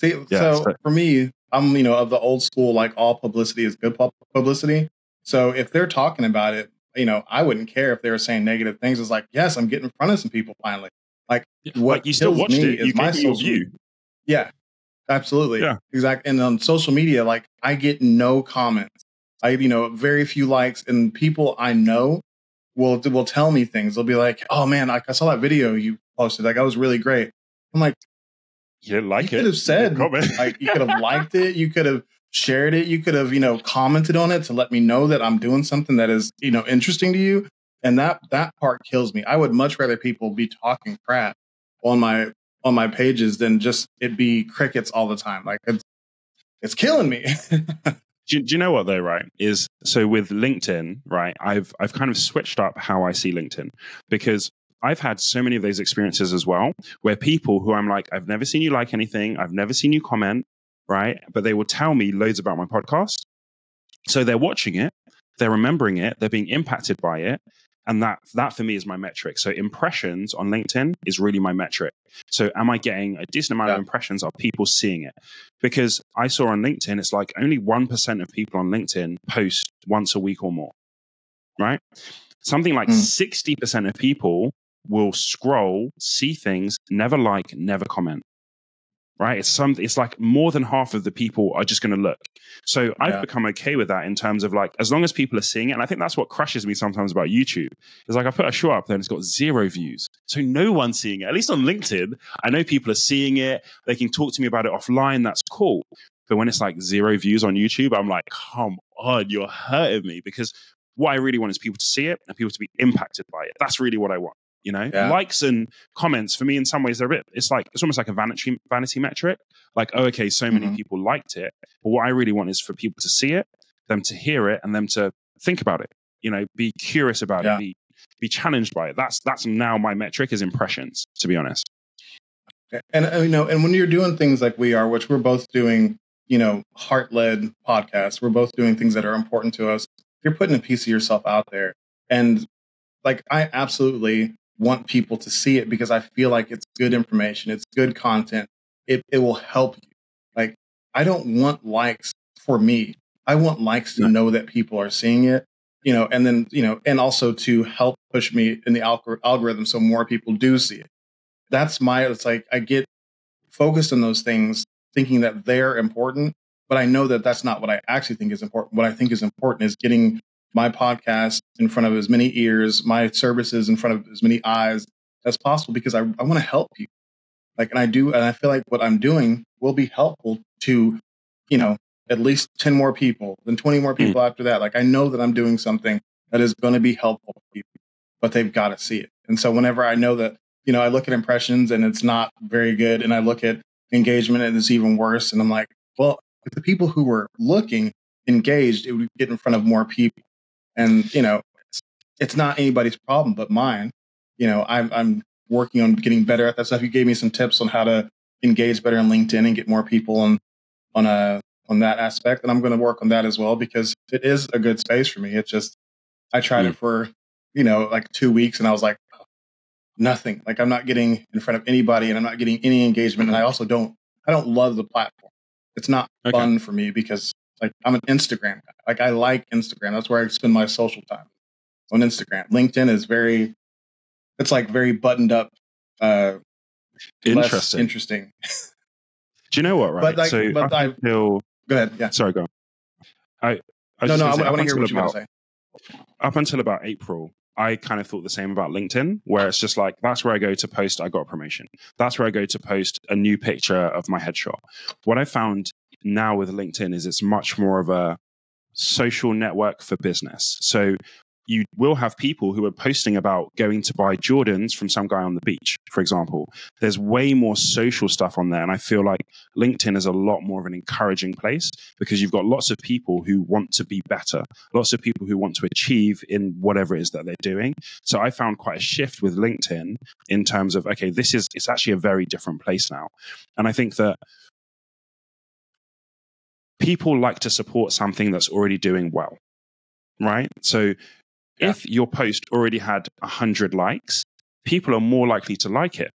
See, yeah, so, so for me, I'm you know of the old school like all publicity is good publicity. So if they're talking about it, you know, I wouldn't care if they were saying negative things. It's like, yes, I'm getting in front of some people finally. Like Yeah, what like you still watched me it. You my social- view. Yeah, absolutely. Yeah. exactly. And on social media, like I get no comments. I, you know, very few likes, and people I know will will tell me things. They'll be like, "Oh man, like I saw that video you posted. Like that was really great." I'm like, You didn't like you it. could have said, like you could have liked it. You could have shared it. You could have, you know, commented on it to let me know that I'm doing something that is, you know, interesting to you. And that that part kills me. I would much rather people be talking crap on my on my pages than just it be crickets all the time. Like it's it's killing me. do, you- do you know what though right is so with linkedin right i've i've kind of switched up how i see linkedin because i've had so many of those experiences as well where people who i'm like i've never seen you like anything i've never seen you comment right but they will tell me loads about my podcast so they're watching it they're remembering it they're being impacted by it and that that for me is my metric so impressions on linkedin is really my metric so am i getting a decent amount of impressions are people seeing it because I saw on LinkedIn, it's like only 1% of people on LinkedIn post once a week or more, right? Something like Mm. 60% of people will scroll, see things, never like, never comment. Right? It's some it's like more than half of the people are just going to look. So I've become okay with that in terms of like as long as people are seeing it, and I think that's what crushes me sometimes about YouTube. Is like I put a show up there and it's got zero views. So no one's seeing it. At least on LinkedIn, I know people are seeing it. They can talk to me about it offline. That's cool. But when it's like zero views on YouTube, I'm like, come on, you're hurting me because what I really want is people to see it and people to be impacted by it. That's really what I want. You know, Yeah. likes and comments for me in some ways they're a bit. It's like it's almost like a vanity vanity metric. Like, oh, okay, so many Mhm. people liked it, but what I really want is for people to see it, them to hear it, and them to think about it. You know, be curious about Yeah. it, be be challenged by it. That's that's now my metric is impressions. To be honest, and uh, you know, and when you're doing things like we are, which we're both doing, you know, heart led podcasts, we're both doing things that are important to us. You're putting a piece of yourself out there, and like I absolutely want people to see it because I feel like it's good information, it's good content. It it will help you. Like I don't want likes for me. I want likes to know that people are seeing it, you know, and then you know, and also to help push me in the algor- algorithm so more people do see it. That's my. It's like I get focused on those things, thinking that they're important, but I know that that's not what I actually think is important. What I think is important is getting my podcast in front of as many ears, my services in front of as many eyes as possible, because I, I want to help people. Like, and I do, and I feel like what I'm doing will be helpful to, you know, at least 10 more people, then 20 more hmm. people after that. Like, I know that I'm doing something that is going to be helpful to people, but they've got to see it. And so whenever I know that, you know, I look at impressions and it's not very good, and I look at engagement and it's even worse, and I'm like, well, if the people who were looking engaged, it would get in front of more people. And, you know, it's, it's not anybody's problem but mine. You know, I'm, I'm working on getting better at that stuff. You gave me some tips on how to engage better on LinkedIn and get more people on, on a, on that aspect. And I'm going to work on that as well because it is a good space for me. It's just, I tried Yeah. it for, you know, like two weeks and I was like, "Oh, nothing. Like I'm not getting in front of anybody and I'm not getting any engagement. And mm-hmm. I also don't, I don't love the platform. It's not Okay. fun for me because like I'm an Instagram guy. Like I like Instagram. That's where I spend my social time on Instagram. LinkedIn is very, it's like very buttoned up, uh, less interesting. interesting. Do you know what? Right. But, like, so but I- until Go ahead. Yeah. sorry, go on. I, I No, just no, I, up want to hear what you're going to say. up until about April, I kind of thought the same about LinkedIn, where it's just like that's where I go to post I got a promotion. That's where I go to post a new picture of my headshot. What I found now with LinkedIn is it's much more of a social network for business. So you will have people who are posting about going to buy Jordans from some guy on the beach, for example. There's way more social stuff on there. And I feel like LinkedIn is a lot more of an encouraging place because you've got lots of people who want to be better, lots of people who want to achieve in whatever it is that they're doing. So I found quite a shift with LinkedIn in terms of, okay, this is, it's actually a very different place now. And I think that people like to support something that's already doing well, right? So Yeah. if your post already had 100 likes, people are more likely to like it.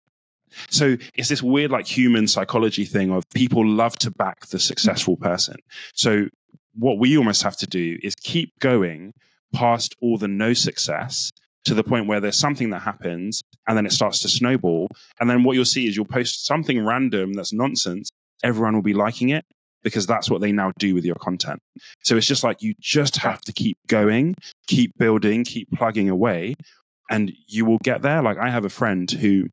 So it's this weird, like human psychology thing of people love to back the successful person. So what we almost have to do is keep going past all the no success to the point where there's something that happens and then it starts to snowball. And then what you'll see is you'll post something random that's nonsense. Everyone will be liking it because that's what they now do with your content. So it's just like you just have to keep going, keep building, keep plugging away, and you will get there. Like I have a friend who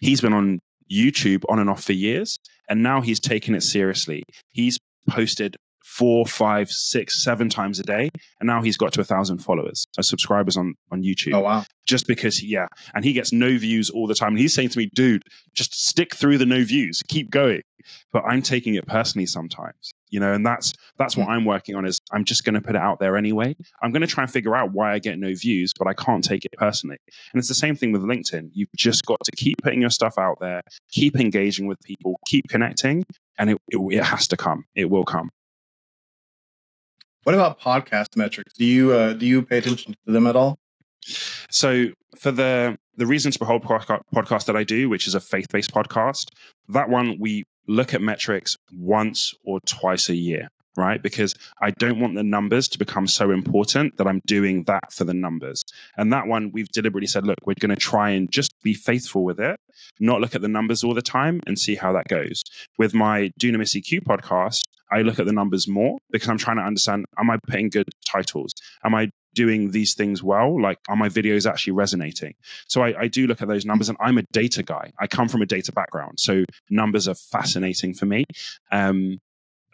he's been on YouTube on and off for years, and now he's taken it seriously. He's posted four, five, six, seven times a day, and now he's got to a thousand followers, uh, subscribers on on YouTube. Oh wow! Just because, yeah, and he gets no views all the time. And he's saying to me, "Dude, just stick through the no views, keep going." But I'm taking it personally sometimes, you know, and that's that's what mm. I'm working on. Is I'm just going to put it out there anyway. I'm going to try and figure out why I get no views, but I can't take it personally. And it's the same thing with LinkedIn. You've just got to keep putting your stuff out there, keep engaging with people, keep connecting, and it, it, it has to come. It will come. What about podcast metrics? Do you uh, do you pay attention to them at all? So for the the Reasons To Behold podcast that I do, which is a faith based podcast, that one we look at metrics once or twice a year, right? Because I don't want the numbers to become so important that I'm doing that for the numbers. And that one we've deliberately said, look, we're going to try and just be faithful with it, not look at the numbers all the time and see how that goes. With my Dunamis EQ podcast, I look at the numbers more because I'm trying to understand am I putting good titles? Am I doing these things well? Like, are my videos actually resonating? So I, I, do look at those numbers, and I'm a data guy. I come from a data background, so numbers are fascinating for me. Um,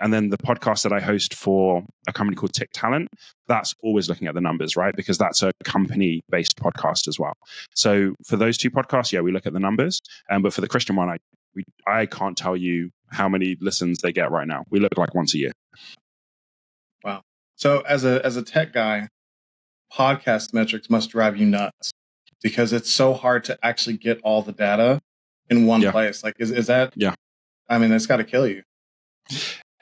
and then the podcast that I host for a company called Tick Talent, that's always looking at the numbers, right? Because that's a company based podcast as well. So for those two podcasts, yeah, we look at the numbers. Um, but for the Christian one, I we, I can't tell you how many listens they get right now. We look like once a year. Wow. So as a as a tech guy, podcast metrics must drive you nuts because it's so hard to actually get all the data in one yeah. place. Like is is that Yeah. I mean, it's got to kill you.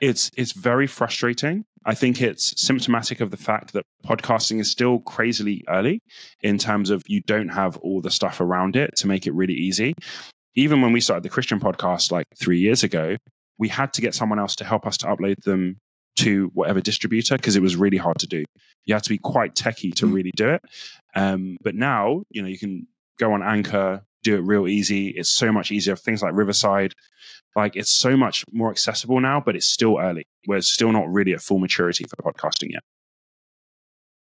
It's it's very frustrating. I think it's symptomatic of the fact that podcasting is still crazily early in terms of you don't have all the stuff around it to make it really easy even when we started the Christian podcast like three years ago, we had to get someone else to help us to upload them to whatever distributor because it was really hard to do. You had to be quite techie to mm. really do it. Um, but now, you know, you can go on Anchor, do it real easy. It's so much easier. Things like Riverside, like it's so much more accessible now, but it's still early. We're still not really at full maturity for podcasting yet.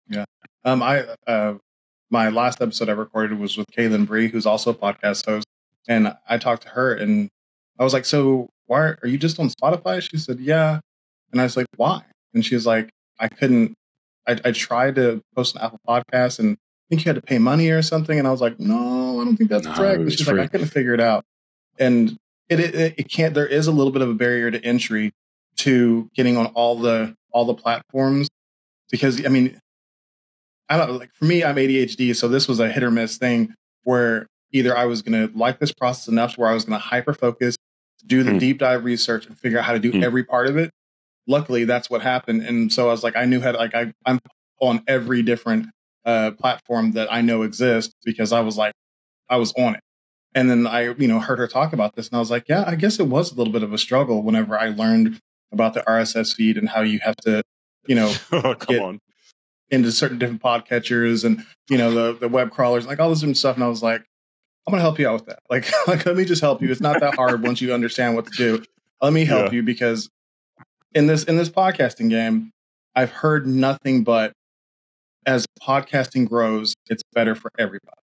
Yeah. Um, I, uh, my last episode I recorded was with Kaylin Bree, who's also a podcast host. And I talked to her and I was like, So why are you just on Spotify? She said, Yeah. And I was like, Why? And she was like, I couldn't, I, I tried to post an Apple podcast and I think you had to pay money or something. And I was like, No, I don't think that's no, correct. And she's free. like, I couldn't figure it out. And it, it, it can't, there is a little bit of a barrier to entry to getting on all the, all the platforms because I mean, I don't like for me, I'm ADHD. So this was a hit or miss thing where either I was going to like this process enough to where I was going to hyper focus, do the mm. deep dive research, and figure out how to do mm. every part of it. Luckily, that's what happened, and so I was like, I knew how to like I, I'm on every different uh, platform that I know exists because I was like, I was on it. And then I, you know, heard her talk about this, and I was like, yeah, I guess it was a little bit of a struggle whenever I learned about the RSS feed and how you have to, you know, oh, come on into certain different podcatchers and you know the the web crawlers, like all this different stuff. And I was like, I'm going to help you out with that. Like, like, let me just help you. It's not that hard once you understand what to do. Let me help yeah. you because in this in this podcasting game, I've heard nothing but as podcasting grows, it's better for everybody.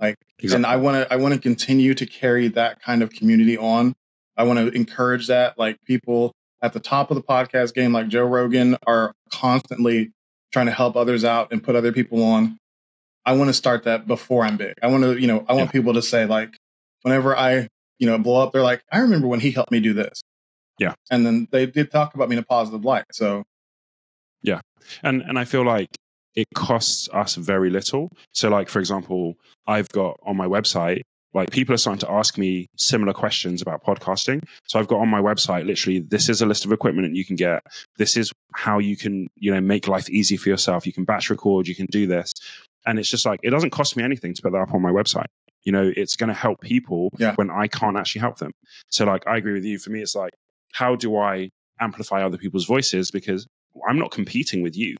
Like, exactly. and I want to I want to continue to carry that kind of community on. I want to encourage that. Like people at the top of the podcast game, like Joe Rogan, are constantly trying to help others out and put other people on. I want to start that before I'm big. I want to, you know, I want yeah. people to say like, whenever I, you know, blow up, they're like, I remember when he helped me do this. Yeah. And then they did talk about me in a positive light. So yeah. And and I feel like it costs us very little. So like for example, I've got on my website like people are starting to ask me similar questions about podcasting. So I've got on my website literally this is a list of equipment that you can get. This is how you can, you know, make life easy for yourself. You can batch record, you can do this. And it's just like, it doesn't cost me anything to put that up on my website. You know, it's going to help people yeah. when I can't actually help them. So, like, I agree with you. For me, it's like, how do I amplify other people's voices? Because I'm not competing with you.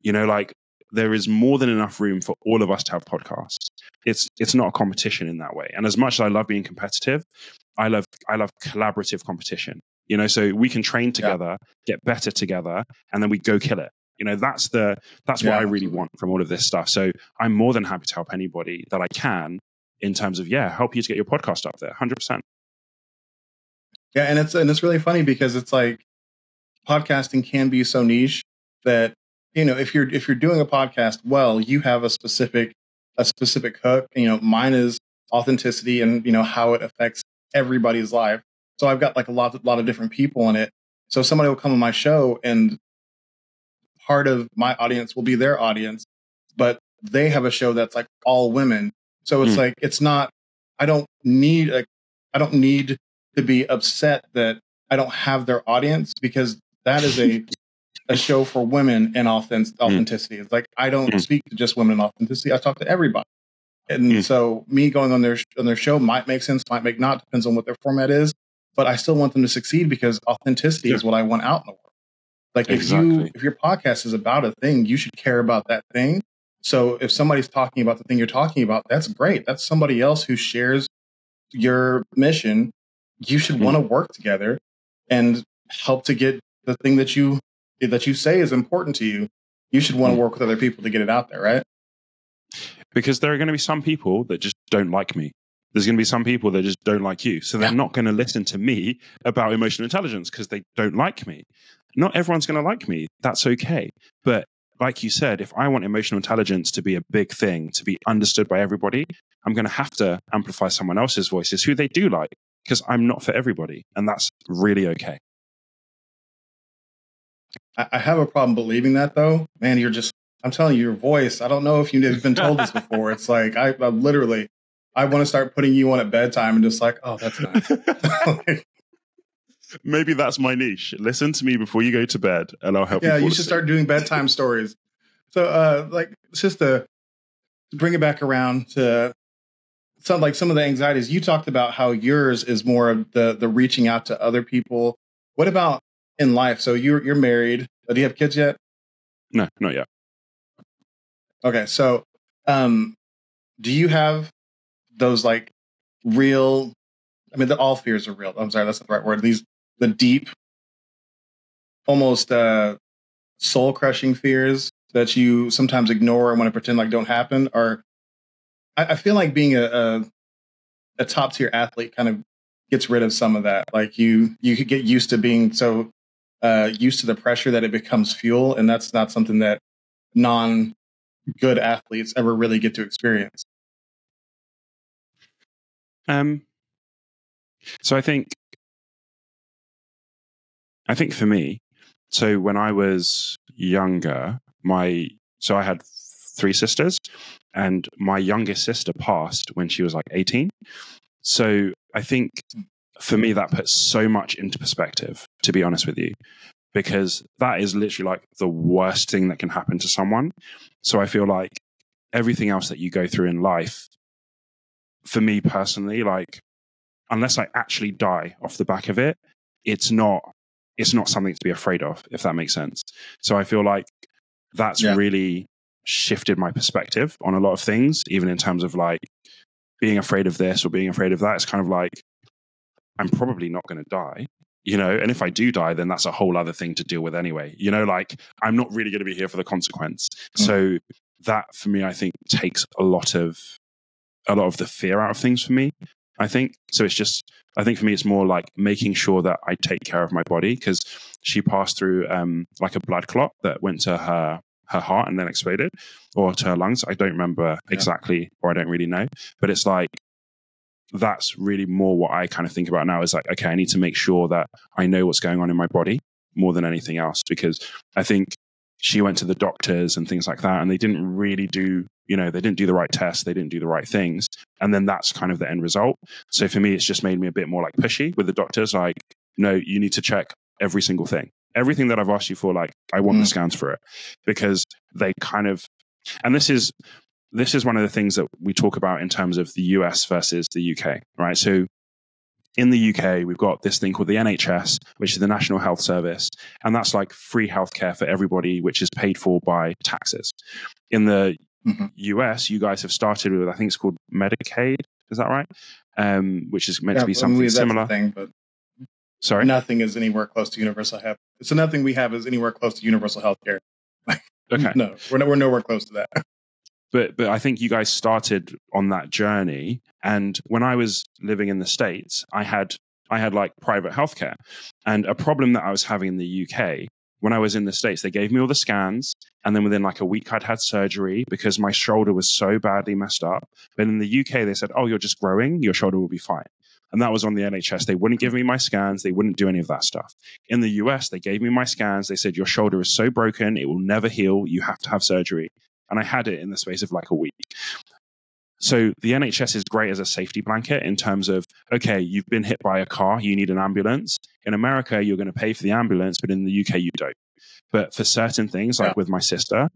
You know, like, there is more than enough room for all of us to have podcasts. It's it's not a competition in that way. And as much as I love being competitive, I love I love collaborative competition. You know, so we can train together, yeah. get better together, and then we go kill it. You know, that's the that's what yeah, I really want from all of this stuff. So I'm more than happy to help anybody that I can in terms of yeah, help you to get your podcast up there, hundred percent. Yeah, and it's and it's really funny because it's like podcasting can be so niche that you know if you're if you're doing a podcast well, you have a specific a specific hook. You know, mine is authenticity and you know how it affects everybody's life. So I've got like a lot, a lot of different people in it. So somebody will come on my show and part of my audience will be their audience, but they have a show that's like all women. So it's mm. like, it's not, I don't need, like, I don't need to be upset that I don't have their audience because that is a, a show for women and authentic, hmm. authenticity. Mm. It's like, I don't mm. speak to just women in authenticity. I talk to everybody. And mm. so me going on their on their show might make sense, might make not, depends on what their format is. But I still want them to succeed because authenticity is what I want out in the world. Like exactly. if you if your podcast is about a thing, you should care about that thing. So if somebody's talking about the thing you're talking about, that's great. That's somebody else who shares your mission. You should mm. want to work together and help to get the thing that you that you say is important to you. You should want to mm. work with other people to get it out there, right? because there are going to be some people that just don't like me. There's going to be some people that just don't like you. So they're yeah. not going to listen to me about emotional intelligence because they don't like me. Not everyone's going to like me. That's okay. But like you said, if I want emotional intelligence to be a big thing, to be understood by everybody, I'm going to have to amplify someone else's voices who they do like because I'm not for everybody. And that's really okay. I have a problem believing that though. Man, you're just I'm telling you, your voice. I don't know if you've been told this before. It's like I, I literally, I want to start putting you on at bedtime and just like, oh, that's nice. like, Maybe that's my niche. Listen to me before you go to bed, and I'll help. You. Yeah, you, you should start doing bedtime stories. So, uh, like, just to bring it back around to some like some of the anxieties you talked about, how yours is more of the the reaching out to other people. What about in life? So you're you're married. Do you have kids yet? No, not yet. Okay, so um, do you have those like real? I mean, the, all fears are real. I'm sorry, that's not the right word. These the deep, almost uh, soul crushing fears that you sometimes ignore and want to pretend like don't happen. are. I, I feel like being a, a, a top tier athlete kind of gets rid of some of that. Like you you could get used to being so uh, used to the pressure that it becomes fuel, and that's not something that non good athletes ever really get to experience? Um, so I think, I think for me, so when I was younger, my so I had three sisters, and my youngest sister passed when she was like eighteen. So I think for me that puts so much into perspective. To be honest with you, because that is literally like the worst thing that can happen to someone. So I feel like everything else that you go through in life, for me personally, like unless I actually die off the back of it, it's not it's not something to be afraid of, if that makes sense. So I feel like that's yeah. really shifted my perspective on a lot of things, even in terms of like being afraid of this or being afraid of that. It's kind of like I'm probably not going to die you know and if i do die then that's a whole other thing to deal with anyway you know like i'm not really going to be here for the consequence mm. so that for me i think takes a lot of a lot of the fear out of things for me i think. So it's just i think for me it's more like making sure that i take care of my body because she passed through um like a blood clot that went to her her heart and then exploded or to her lungs. I don't remember yeah. exactly or i don't really know. But it's like that's really more what I kind of think about now is like, okay, I need to make sure that I know what's going on in my body more than anything else because I think she went to the doctors and things like that and they didn't really do you know they didn't do the right tests they didn't do the right things and then that's kind of the end result so for me it's just made me a bit more like pushy with the doctors like no you need to check every single thing everything that i've asked you for like i want mm. the scans for it because they kind of and this is this is one of the things that we talk about in terms of the US versus the UK, right? So in the UK, we've got this thing called the NHS, which is the National Health Service, and that's like free healthcare for everybody, which is paid for by taxes. In the mm-hmm. US, you guys have started with, I think it's called Medicaid. Is that right? Um, which is meant yeah, to be something similar. Thing, but Sorry, nothing is anywhere close to universal health. So nothing we have is anywhere close to universal health care. okay, no, we're no, we're nowhere close to that. but but I think you guys started on that journey. And when I was living in the states, I had I had like private healthcare, and a problem that I was having in the UK when I was in the states, they gave me all the scans, and then within like a week, I'd had surgery because my shoulder was so badly messed up. But in the UK, they said, "Oh, you're just growing; your shoulder will be fine." And that was on the NHS. They wouldn't give me my scans. They wouldn't do any of that stuff. In the US, they gave me my scans. They said, Your shoulder is so broken, it will never heal. You have to have surgery and I had it in the space of like a week. So the NHS is great as a safety blanket in terms of okay, you've been hit by a car, you need an ambulance. In America, you're going to pay for the ambulance, but in the UK, you don't. But for certain things, like yeah. with my sister,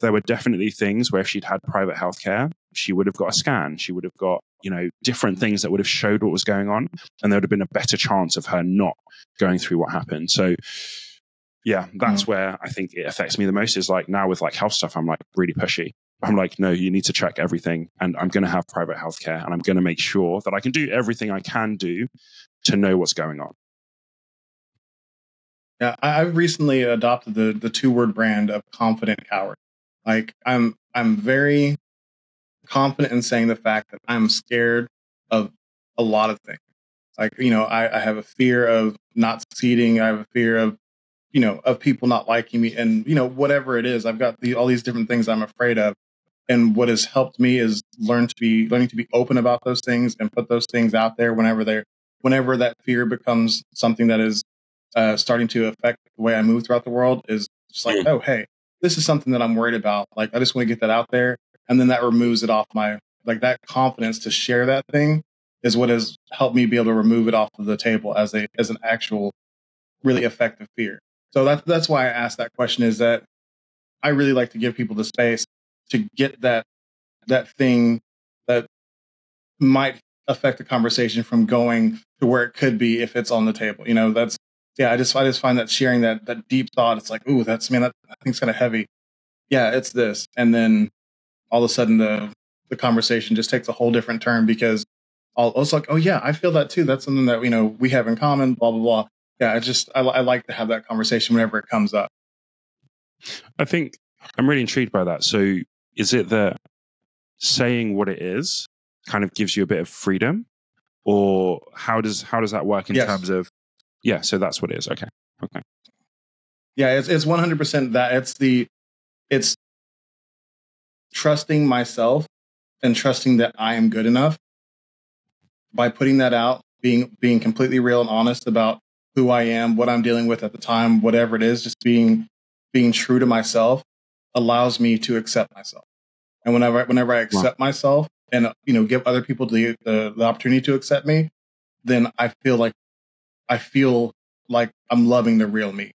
there were definitely things where if she'd had private healthcare, she would have got a scan. She would have got, you know, different things that would have showed what was going on. And there would have been a better chance of her not going through what happened. So yeah, that's mm. where I think it affects me the most is like now with like health stuff, I'm like really pushy. I'm like, no, you need to check everything. And I'm going to have private healthcare and I'm going to make sure that I can do everything I can do to know what's going on. Yeah, I've recently adopted the the two word brand of confident coward. Like I'm I'm very confident in saying the fact that I'm scared of a lot of things. Like, you know, I, I have a fear of not succeeding. I have a fear of you know, of people not liking me and, you know, whatever it is, I've got the, all these different things I'm afraid of. And what has helped me is learn to be, learning to be open about those things and put those things out there whenever they're, whenever that fear becomes something that is uh, starting to affect the way I move throughout the world is just like, oh, hey, this is something that I'm worried about. Like, I just want to get that out there. And then that removes it off my, like that confidence to share that thing is what has helped me be able to remove it off of the table as a, as an actual really effective fear. So that's that's why I asked that question. Is that I really like to give people the space to get that that thing that might affect the conversation from going to where it could be if it's on the table. You know, that's yeah. I just I just find that sharing that that deep thought. It's like, ooh, that's man, that I think's kind of heavy. Yeah, it's this, and then all of a sudden the the conversation just takes a whole different turn because all it's like, oh yeah, I feel that too. That's something that you know we have in common. Blah blah blah yeah, I just I, I like to have that conversation whenever it comes up. I think I'm really intrigued by that. So, is it that saying what it is kind of gives you a bit of freedom, or how does how does that work in yes. terms of? Yeah, so that's what it is. Okay, okay. Yeah, it's it's 100 percent that. It's the it's trusting myself and trusting that I am good enough by putting that out, being being completely real and honest about who I am, what I'm dealing with at the time, whatever it is, just being being true to myself allows me to accept myself. And whenever whenever I accept wow. myself and you know give other people the, the the opportunity to accept me, then I feel like I feel like I'm loving the real me.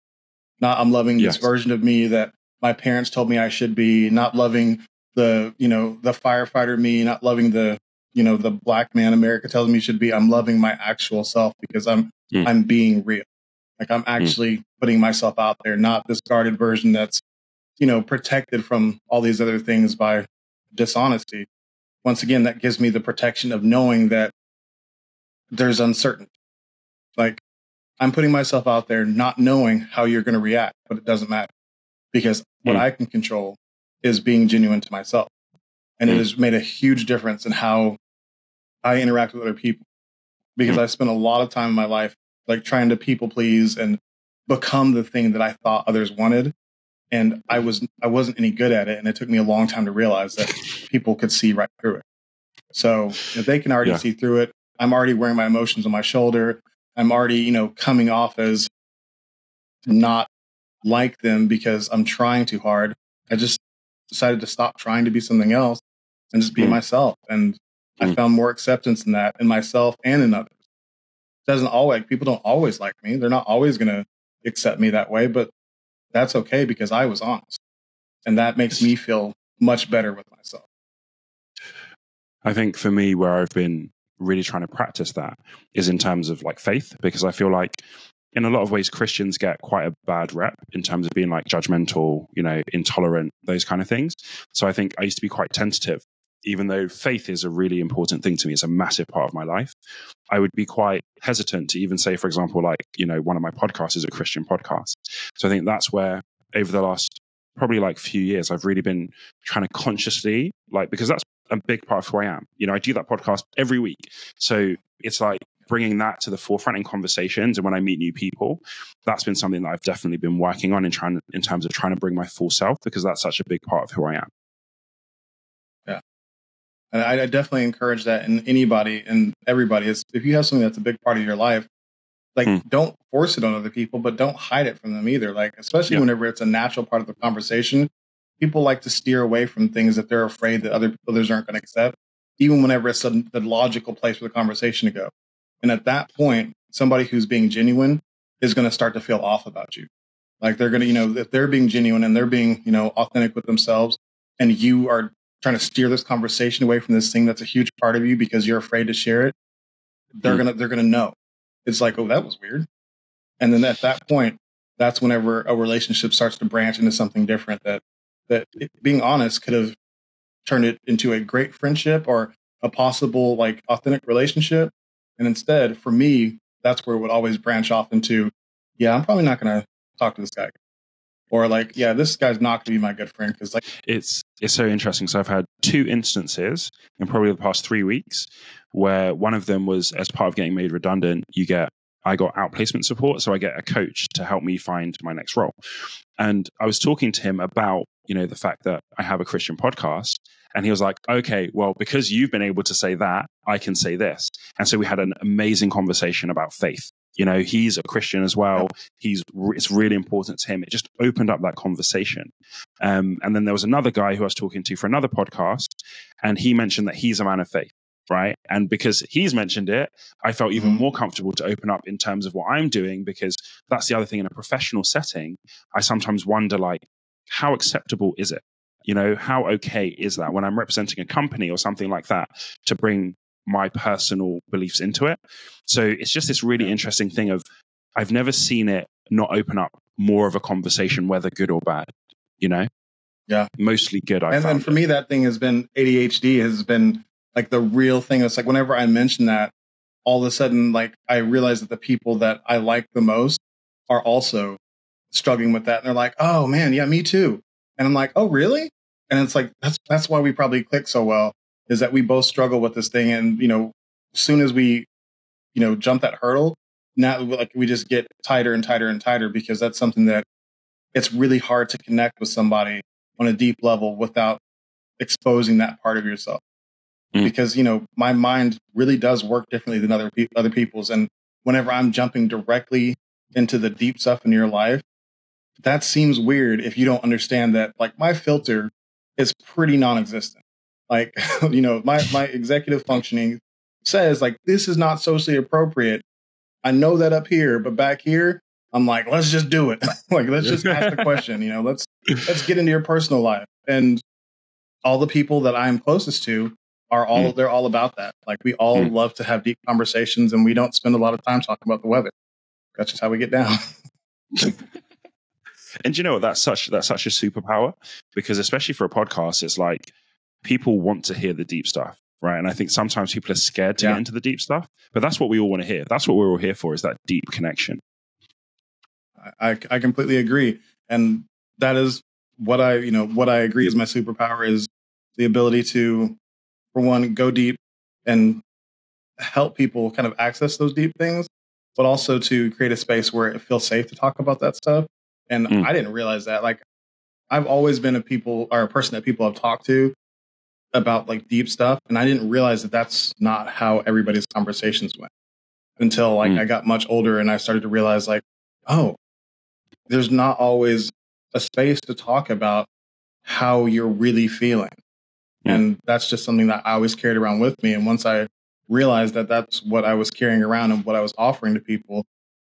Not I'm loving yes. this version of me that my parents told me I should be, not loving the, you know, the firefighter me, not loving the, you know, the black man America tells me should be. I'm loving my actual self because I'm mm. I'm being real. Like I'm hmm. actually mm. putting myself out there, not this guarded version that's, you know, protected from all these other things by dishonesty. Once again, that gives me the protection of knowing that there's uncertainty. Like I'm putting myself out there, not knowing how you're going to react, but it doesn't matter because what mm. I can control is being genuine to myself. And it hmm. has made a huge difference in how I interact with other people because hmm. I spent a lot of time in my life like trying to people please and become the thing that I thought others wanted. And I was I wasn't any good at it, and it took me a long time to realize that people could see right through it. So if they can already yeah. see through it, I'm already wearing my emotions on my shoulder. I'm already, you know, coming off as not like them because I'm trying too hard. I just decided to stop trying to be something else and just be mm. myself. And mm. I hmm. found more acceptance in that in myself and in others It doesn't always people don't always like me. They're not always going to accept me that way, but that's okay because I was honest. And that makes me feel much better with myself. I think for me where I've been really trying to practice that is in terms of like faith, because I feel like in a lot of ways Christians get quite a bad rep in terms of being like judgmental, you know, intolerant, those kind of things. So I think I used to be quite tentative even though faith is a really important thing to me, it's a massive part of my life. I would be quite hesitant to even say, for example, like, you know, one of my podcasts is a Christian podcast. So I think that's where over the last probably like few years, I've really been trying to consciously, like, because that's a big part of who I am. You know, I do that podcast every week. So it's like bringing that to the forefront in conversations and when I meet new people, that's been something that I've definitely been working on in trying in terms of trying to bring my full self because that's such a big part of who I am. And I, I definitely encourage that in anybody and everybody is if you have something that's a big part of your life, like mm. don't force it on other people, but don't hide it from them either. Like especially yeah. whenever it's a natural part of the conversation, people like to steer away from things that they're afraid that other others aren't going to accept, even whenever it's a, the logical place for the conversation to go. And at that point, somebody who's being genuine is going to start to feel off about you. Like they're going to, you know, if they're being genuine and they're being, you know, authentic with themselves, and you are trying to steer this conversation away from this thing that's a huge part of you because you're afraid to share it, they're mm. gonna they're gonna know. It's like, oh, that was weird. And then at that point, that's whenever a relationship starts to branch into something different that that it, being honest could have turned it into a great friendship or a possible like authentic relationship. And instead, for me, that's where it would always branch off into, yeah, I'm probably not gonna talk to this guy or like yeah this guy's not going to be my good friend because like it's it's so interesting. So i've had two instances in probably the past three weeks where one of them was as part of getting made redundant you get i got outplacement support so i get a coach to help me find my next role. And i was talking to him about you know the fact that i have a christian podcast and he was like okay well because you've been able to say that i can say this. And so we had an amazing conversation about faith you know he's a christian as well. He's it's really important to him. It just opened up that conversation. Um, and then there was another guy who i was talking to for another podcast and he mentioned that he's a man of faith right? And because he's mentioned it i felt even mm-hmm. more comfortable to open up in terms of what i'm doing because that's the other thing in a professional setting i sometimes wonder like how acceptable is it? You know how okay is that when i'm representing a company or something like that to bring my personal beliefs into it. So it's just this really interesting thing of I've never seen it not open up more of a conversation, whether good or bad, you know? Yeah. Mostly good. I and then for it. me, that thing has been ADHD has been like the real thing. It's like whenever I mention that, all of a sudden, like I realize that the people that I like the most are also struggling with that. And they're like, oh man, yeah, me too. And I'm like, oh, really? And it's like, that's, that's why we probably click so well is that we both struggle with this thing. And, you know, as soon as we, you know, jump that hurdle, now like we just get tighter and tighter and tighter because that's something that it's really hard to connect with somebody on a deep level without exposing that part of yourself. Mm. Because, you know, my mind really does work differently than other, pe- other people's. And whenever I'm jumping directly into the deep stuff in your life, that seems weird if you don't understand that like my filter is pretty non-existent. Like, you know, my, my executive functioning says like, this is not socially appropriate. I know that up here, but back here, I'm like, let's just do it. like, let's just ask the question, you know, let's, let's get into your personal life. And all the people that I'm closest to are all, mm. they're all about that. Like we all mm. love to have deep conversations and we don't spend a lot of time talking about the weather. That's just how we get down. and you know that's such that's such a superpower because especially for a podcast it's like people want to hear the deep stuff right? And i think sometimes people are scared to yeah. get into the deep stuff but that's what we all want to hear. That's what we're all here for is that deep connection. I i completely agree. And that is what i you know what i agree is my superpower is the ability to for one go deep and help people kind of access those deep things but also to create a space where it feels safe to talk about that stuff. And mm. i didn't realize that. Like i've always been a people or a person that people have talked to about like deep stuff and i didn't realize that that's not how everybody's conversations went until like mm. i got much older and i started to realize like oh there's not always a space to talk about how you're really feeling mm. and that's just something that i always carried around with me and once i realized that that's what i was carrying around and what i was offering to people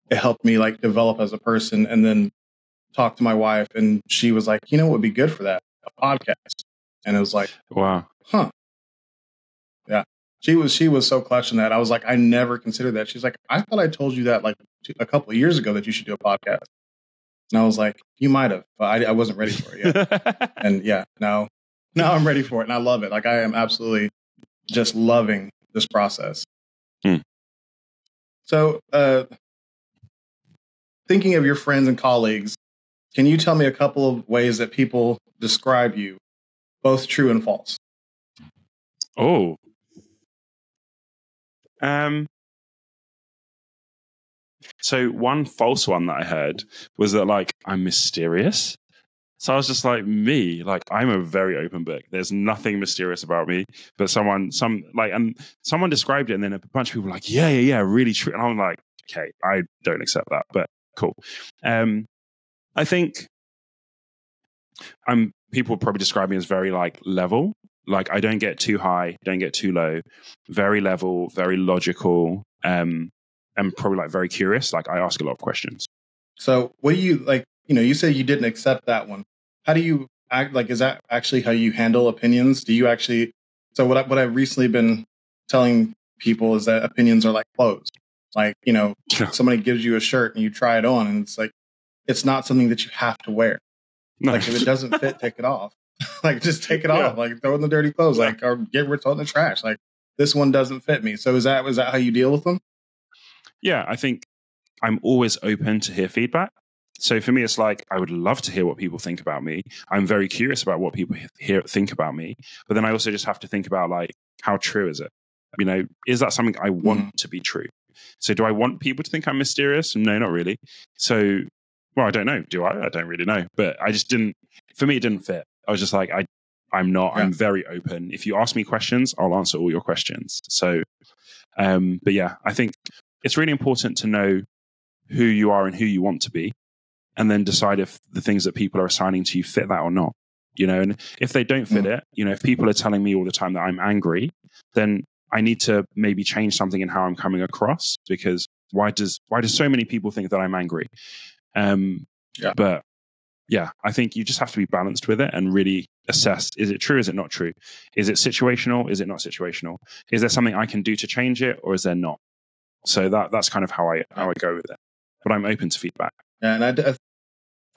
it helped me like develop as a person and then talk to my wife and she was like you know what would be good for that a podcast and it was like wow huh. Yeah. she was she was so clutch in that. I was like, I never considered that. She's like, I thought I told you that like two, a couple of years ago that you should do a podcast. And I was like, you might have, but I, I wasn't ready for it yet. and yeah, now now I'm ready for it, and I love it. Like I am absolutely just loving this process. Hmm. So, uh, thinking of your friends and colleagues, can you tell me a couple of ways that people describe you, both true and false? Oh. Um. So one false one that I heard was that like I'm mysterious. So I was just like me, like I'm a very open book. There's nothing mysterious about me. But someone, some like, and someone described it, and then a bunch of people were like, yeah, yeah, yeah, really true. And I'm like, okay, I don't accept that, but cool. Um, I think I'm people probably describe me as very like level. Like I don't get too high, don't get too low. Very level, very logical, um, and probably like very curious. Like I ask a lot of questions. So, what do you like? You know, you say you didn't accept that one. How do you act? Like, is that actually how you handle opinions? Do you actually? So, what I, what I've recently been telling people is that opinions are like clothes. Like, you know, somebody gives you a shirt and you try it on, and it's like it's not something that you have to wear. No. Like, if it doesn't fit, take it off. like, just take it off. Like, throw it in the dirty clothes. Yeah. Like, or get rid of it in the trash. Like, this one doesn't fit me. So, is that is that how you deal with them? yeah, I think I'm always open to hear feedback. So for me, it's like I would love to hear what people think about me. I'm very curious about what people hear think about me, but then I also just have to think about like how true is it? You know, is that something I want mm-hmm. to be true? So do I want people to think I'm mysterious? No, not really. So well, I don't know. Do I? I don't really know. But I just didn't. For me, it didn't fit. I was just like, I, I'm not. I'm very open. If you ask me questions, I'll answer all your questions. So, um, but yeah, I think it's really important to know who you are and who you want to be, and then decide if the things that people are assigning to you fit that or not. You know, and if they don't fit it, you know, if people are telling me all the time that I'm angry, then I need to maybe change something in how I'm coming across because why does why do so many people think that I'm angry? Um, Yeah. But yeah, I think you just have to be balanced with it and really assess: is it true? Is it not true? Is it situational? Is it not situational? Is there something I can do to change it, or is there not? So that that's kind of how I how I go with it. But I'm open to feedback. Yeah, and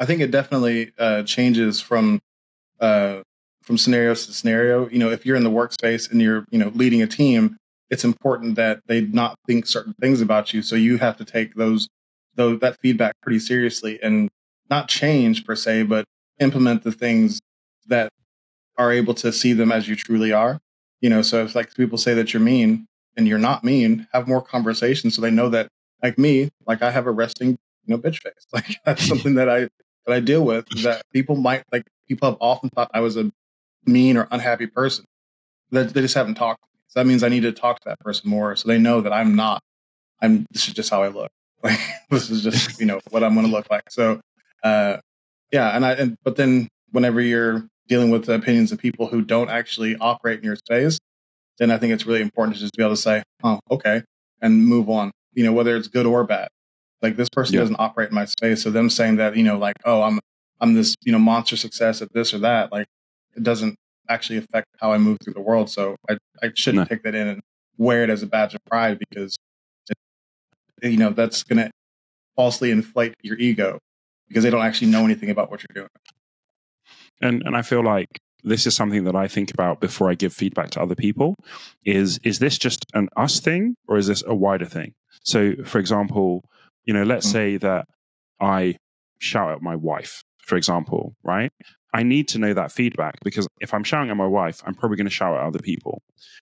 I, think it definitely uh, changes from uh, from scenario to scenario. You know, if you're in the workspace and you're you know leading a team, it's important that they not think certain things about you. So you have to take those those that feedback pretty seriously and not change per se, but implement the things that are able to see them as you truly are. You know, so if like people say that you're mean and you're not mean, have more conversations so they know that like me, like I have a resting you know bitch face. Like that's something that I that I deal with that people might like people have often thought I was a mean or unhappy person. That they just haven't talked. So that means I need to talk to that person more so they know that I'm not. I'm this is just how I look. Like this is just, you know, what I'm gonna look like. So uh yeah, and I and but then whenever you're dealing with the opinions of people who don't actually operate in your space, then I think it's really important to just be able to say, Oh, okay, and move on. You know, whether it's good or bad like this person Yeah. doesn't operate in my space so them saying that you know like oh i'm i'm this you know monster success at this or that like it doesn't actually affect how i move through the world so i, I shouldn't No. take that in and wear it as a badge of pride because it, you know that's going to falsely inflate your ego because they don't actually know anything about what you're doing and and I feel like this is something that I think about before I give feedback to other people. Is is this just an us thing or is this a wider thing? So, for example, you know, let's Mm. say that I shout at my wife, for example, right? I need to know that feedback because if I'm shouting at my wife, I'm probably going to shout at other people,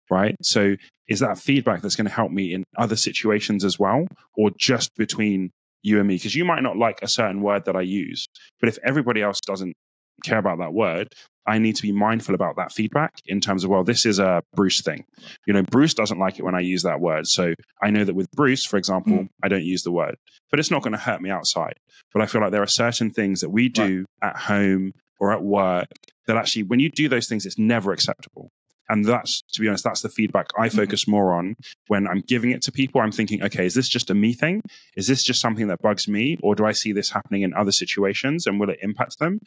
right? So, is that feedback that's going to help me in other situations as well, or just between you and me? Because you might not like a certain word that I use, but if everybody else doesn't care about that word, I need to be mindful about that feedback in terms of, well, this is a Bruce thing. You know, Bruce doesn't like it when I use that word. So I know that with Bruce, for example, mm. I don't use the word, but it's not going to hurt me outside. But I feel like there are certain things that we do at home or at work that actually, when you do those things, it's never acceptable. And that's, to be honest, that's the feedback I Mhm. focus more on when I'm giving it to people. I'm thinking, okay, is this just a me thing? Is this just something that bugs me? Or do I see this happening in other situations and will it impact them?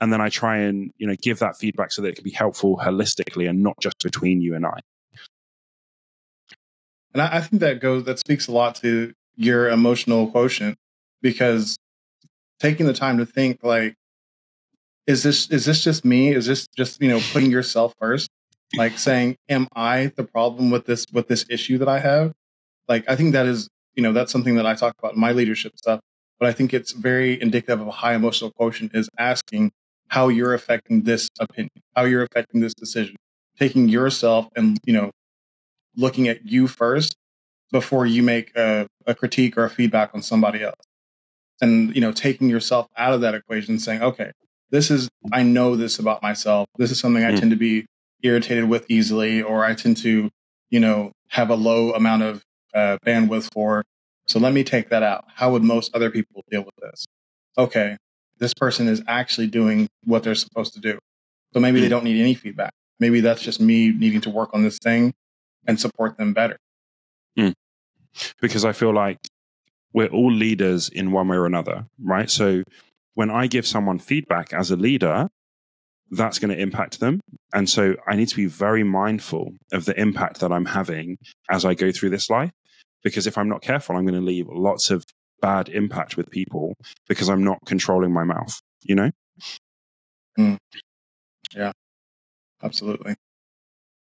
and then I try and you know give that feedback so that it can be helpful holistically and not just between you and I. And I, I think that goes that speaks a lot to your emotional quotient because taking the time to think like is this is this just me is this just you know putting yourself first like saying am i the problem with this with this issue that i have? Like i think that is you know that's something that i talk about in my leadership stuff but i think it's very indicative of a high emotional quotient is asking how you're affecting this opinion how you're affecting this decision taking yourself and you know looking at you first before you make a, a critique or a feedback on somebody else. And you know taking yourself out of that equation saying okay this is i know this about myself. This is something i mm. tend to be irritated with easily or i tend to you know have a low amount of uh, bandwidth for. So let me take that out. How would most other people deal with this? Okay this person is actually doing what they're supposed to do. So maybe they don't need any feedback. Maybe that's just me needing to work on this thing and support them better. Mm. because i feel like we're all leaders in one way or another right? So when I give someone feedback as a leader, that's going to impact them. And so I need to be very mindful of the impact that I'm having as I go through this life. Because if I'm not careful, I'm going to leave lots of bad impact with people because I'm not controlling my mouth, you know? Mm. Yeah, absolutely.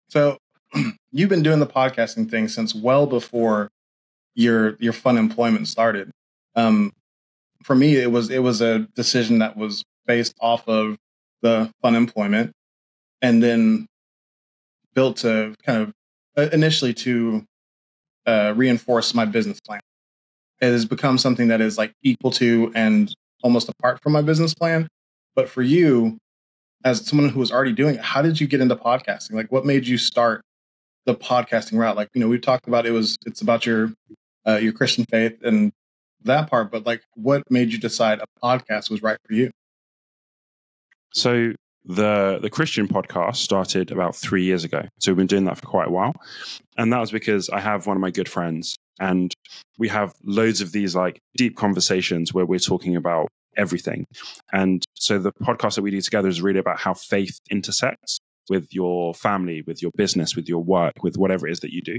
So you've been doing the podcasting thing since well before your your fun employment started. Um, for me, it was it was a decision that was based off of the fun employment, and then built to kind of uh, initially to uh, reinforce my business plan. It has become something that is like equal to and almost apart from my business plan. But for you, as someone who was already doing it, how did you get into podcasting? Like, what made you start the podcasting route? Like, you know, we talked about it was it's about your uh, your Christian faith and that part, but like what made you decide a podcast was right for you? So the the Christian podcast started about three years ago. So we've been doing that for quite a while. And that was because I have one of my good friends and we have loads of these like deep conversations where we're talking about everything. And so the podcast that we do together is really about how faith intersects with your family, with your business, with your work, with whatever it is that you do.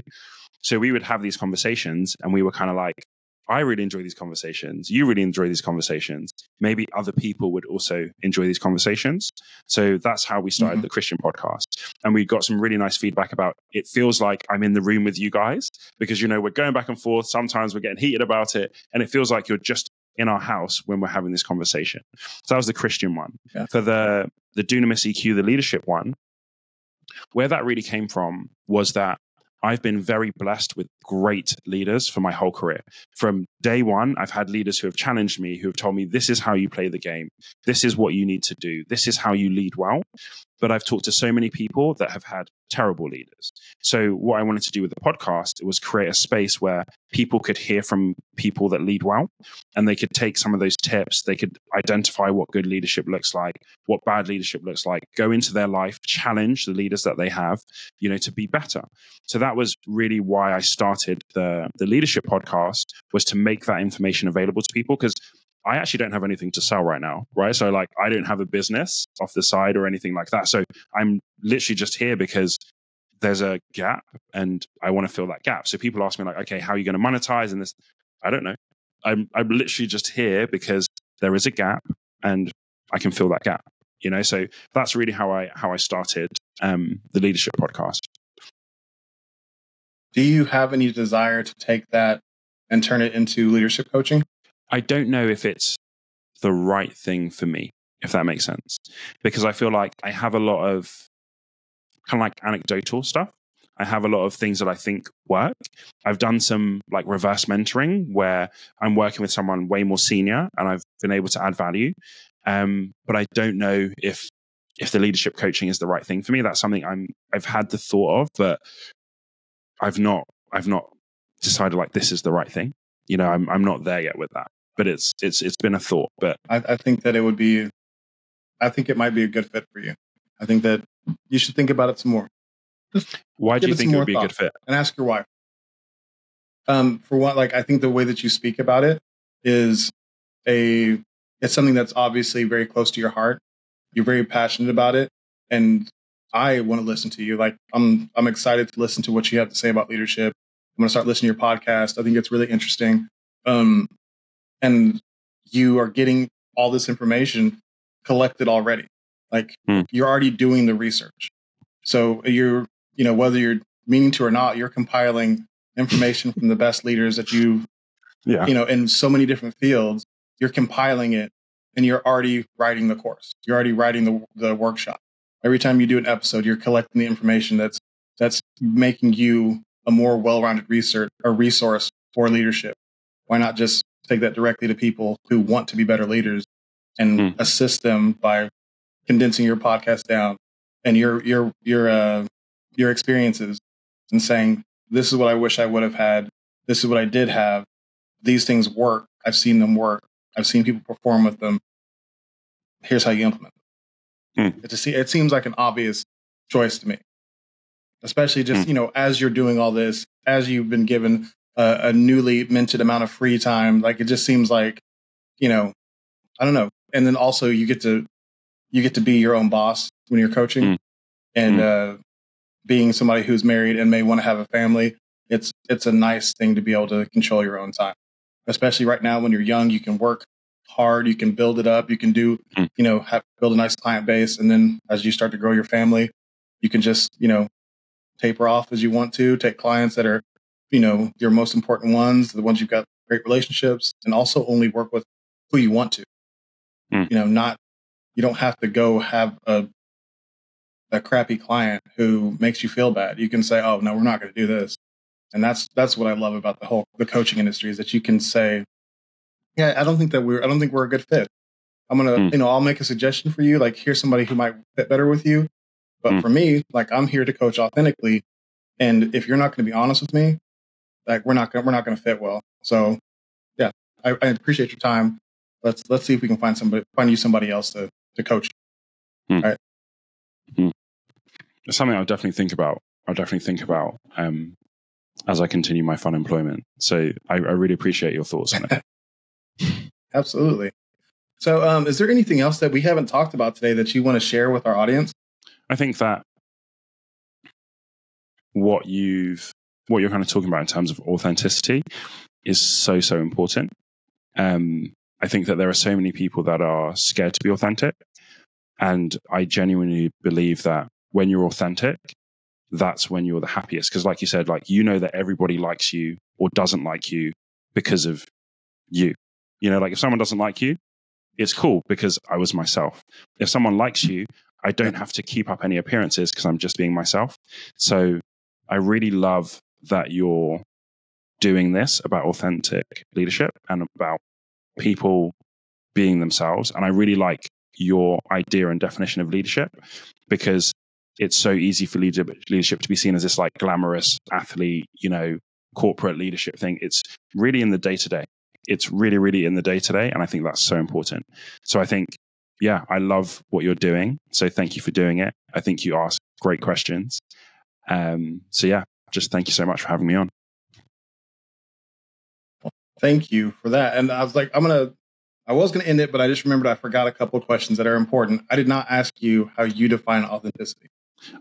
So we would have these conversations and we were kind of like, I really enjoy these conversations. You really enjoy these conversations. Maybe other people would also enjoy these conversations. So that's how we started mm-hmm. the Christian podcast. And we got some really nice feedback about it feels like I'm in the room with you guys because, you know, we're going back and forth. Sometimes we're getting heated about it. And it feels like you're just in our house when we're having this conversation. So that was the Christian one. Yeah. For the, the Dunamis EQ, the leadership one, where that really came from was that I've been very blessed with great leaders for my whole career. From day one, I've had leaders who have challenged me, who have told me, this is how you play the game. This is what you need to do. This is how you lead well but I've talked to so many people that have had terrible leaders. So what I wanted to do with the podcast was create a space where people could hear from people that lead well and they could take some of those tips, they could identify what good leadership looks like, what bad leadership looks like, go into their life, challenge the leaders that they have, you know, to be better. So that was really why I started the the leadership podcast was to make that information available to people because I actually don't have anything to sell right now, right? So like I don't have a business off the side or anything like that. So I'm literally just here because there's a gap and I want to fill that gap. So people ask me like, okay, how are you going to monetize? And this, I don't know. I'm I'm literally just here because there is a gap and I can fill that gap. You know, so that's really how I how I started um, the leadership podcast. Do you have any desire to take that and turn it into leadership coaching? I don't know if it's the right thing for me, if that makes sense. Because I feel like I have a lot of kind of like anecdotal stuff. I have a lot of things that I think work. I've done some like reverse mentoring where I'm working with someone way more senior and I've been able to add value. Um, but I don't know if if the leadership coaching is the right thing for me. That's something I'm I've had the thought of, but I've not I've not decided like this is the right thing. You know, I'm I'm not there yet with that but it's it's it's been a thought. But I, I think that it would be, I think it might be a good fit for you. I think that you should think about it some more. Why do you think it would be a good fit? And ask your wife. Um, for one, like I think the way that you speak about it is a it's something that's obviously very close to your heart. You're very passionate about it, and I want to listen to you. Like I'm I'm excited to listen to what you have to say about leadership I'm going to start listening to your podcast. I think it's really interesting. Um, and you are getting all this information collected already. Like Hmm. you're already doing the research. So you're, you know, whether you're meaning to or not, you're compiling information from the best leaders that you, Yeah. you know, in so many different fields. You're compiling it and you're already writing the course. You're already writing the, the workshop. Every time you do an episode, you're collecting the information that's that's making you a more well-rounded research a resource for leadership. Why not just take that directly to people who want to be better leaders and Hmm. assist them by condensing your podcast down and your your your uh, your experiences and saying this is what I wish I would have had. This is what I did have. These things work. I've seen them work. I've seen people perform with them. Here's how you implement them. Hmm. It, just, it seems like an obvious choice to me, especially just Hmm. you know as you're doing all this, as you've been given a, a newly minted amount of free time. Like it just seems like you know, I don't know. And then also you get to you get to be your own boss when you're coaching, Mm. and uh, being somebody who's married and may want to have a family. It's it's a nice thing to be able to control your own time, especially right now when you're young. You can work hard, you can build it up, you can do Mm. you know have, build a nice client base, and then as you start to grow your family, you can just you know taper off as you want to. Take clients that are you know your most important ones, the ones you've got great relationships, and also only work with who you want to. Mm. You know, not you don't have to go have a a crappy client who makes you feel bad. You can say, "Oh no, we're not going to do this," and that's that's what I love about the whole the coaching industry is that you can say, "Yeah, I don't think that we're I don't think we're a good fit. I'm gonna Mm. you know I'll make a suggestion for you. Like here's somebody who might fit better with you, but Mm. for me, like I'm here to coach authentically, and if you're not going to be honest with me, like we're not gonna we're not going to fit well. So yeah, I, I appreciate your time. Let's let's see if we can find somebody find you somebody else to to coach. It's something I'll definitely think about. I'll definitely think about um, as I continue my fun employment. So I, I really appreciate your thoughts on it. Absolutely. So, um, is there anything else that we haven't talked about today that you want to share with our audience? I think that what you've what you're kind of talking about in terms of authenticity is so so important. Um, I think that there are so many people that are scared to be authentic, and I genuinely believe that when you're authentic, that's when you're the happiest. Because, like you said, like you know that everybody likes you or doesn't like you because of you. You know, like if someone doesn't like you, it's cool because I was myself. If someone likes you, I don't have to keep up any appearances because I'm just being myself. So I really love that you're doing this about authentic leadership and about people being themselves. And I really like your idea and definition of leadership because it's so easy for leader- leadership to be seen as this like glamorous athlete, you know, corporate leadership thing. It's really in the day to day. It's really, really in the day to day. And I think that's so important. So I think yeah, I love what you're doing. So thank you for doing it. I think you ask great questions. Um, so yeah, just thank you so much for having me on. Thank you for that. And I was like, I'm gonna, I was gonna end it, but I just remembered I forgot a couple of questions that are important. I did not ask you how you define authenticity.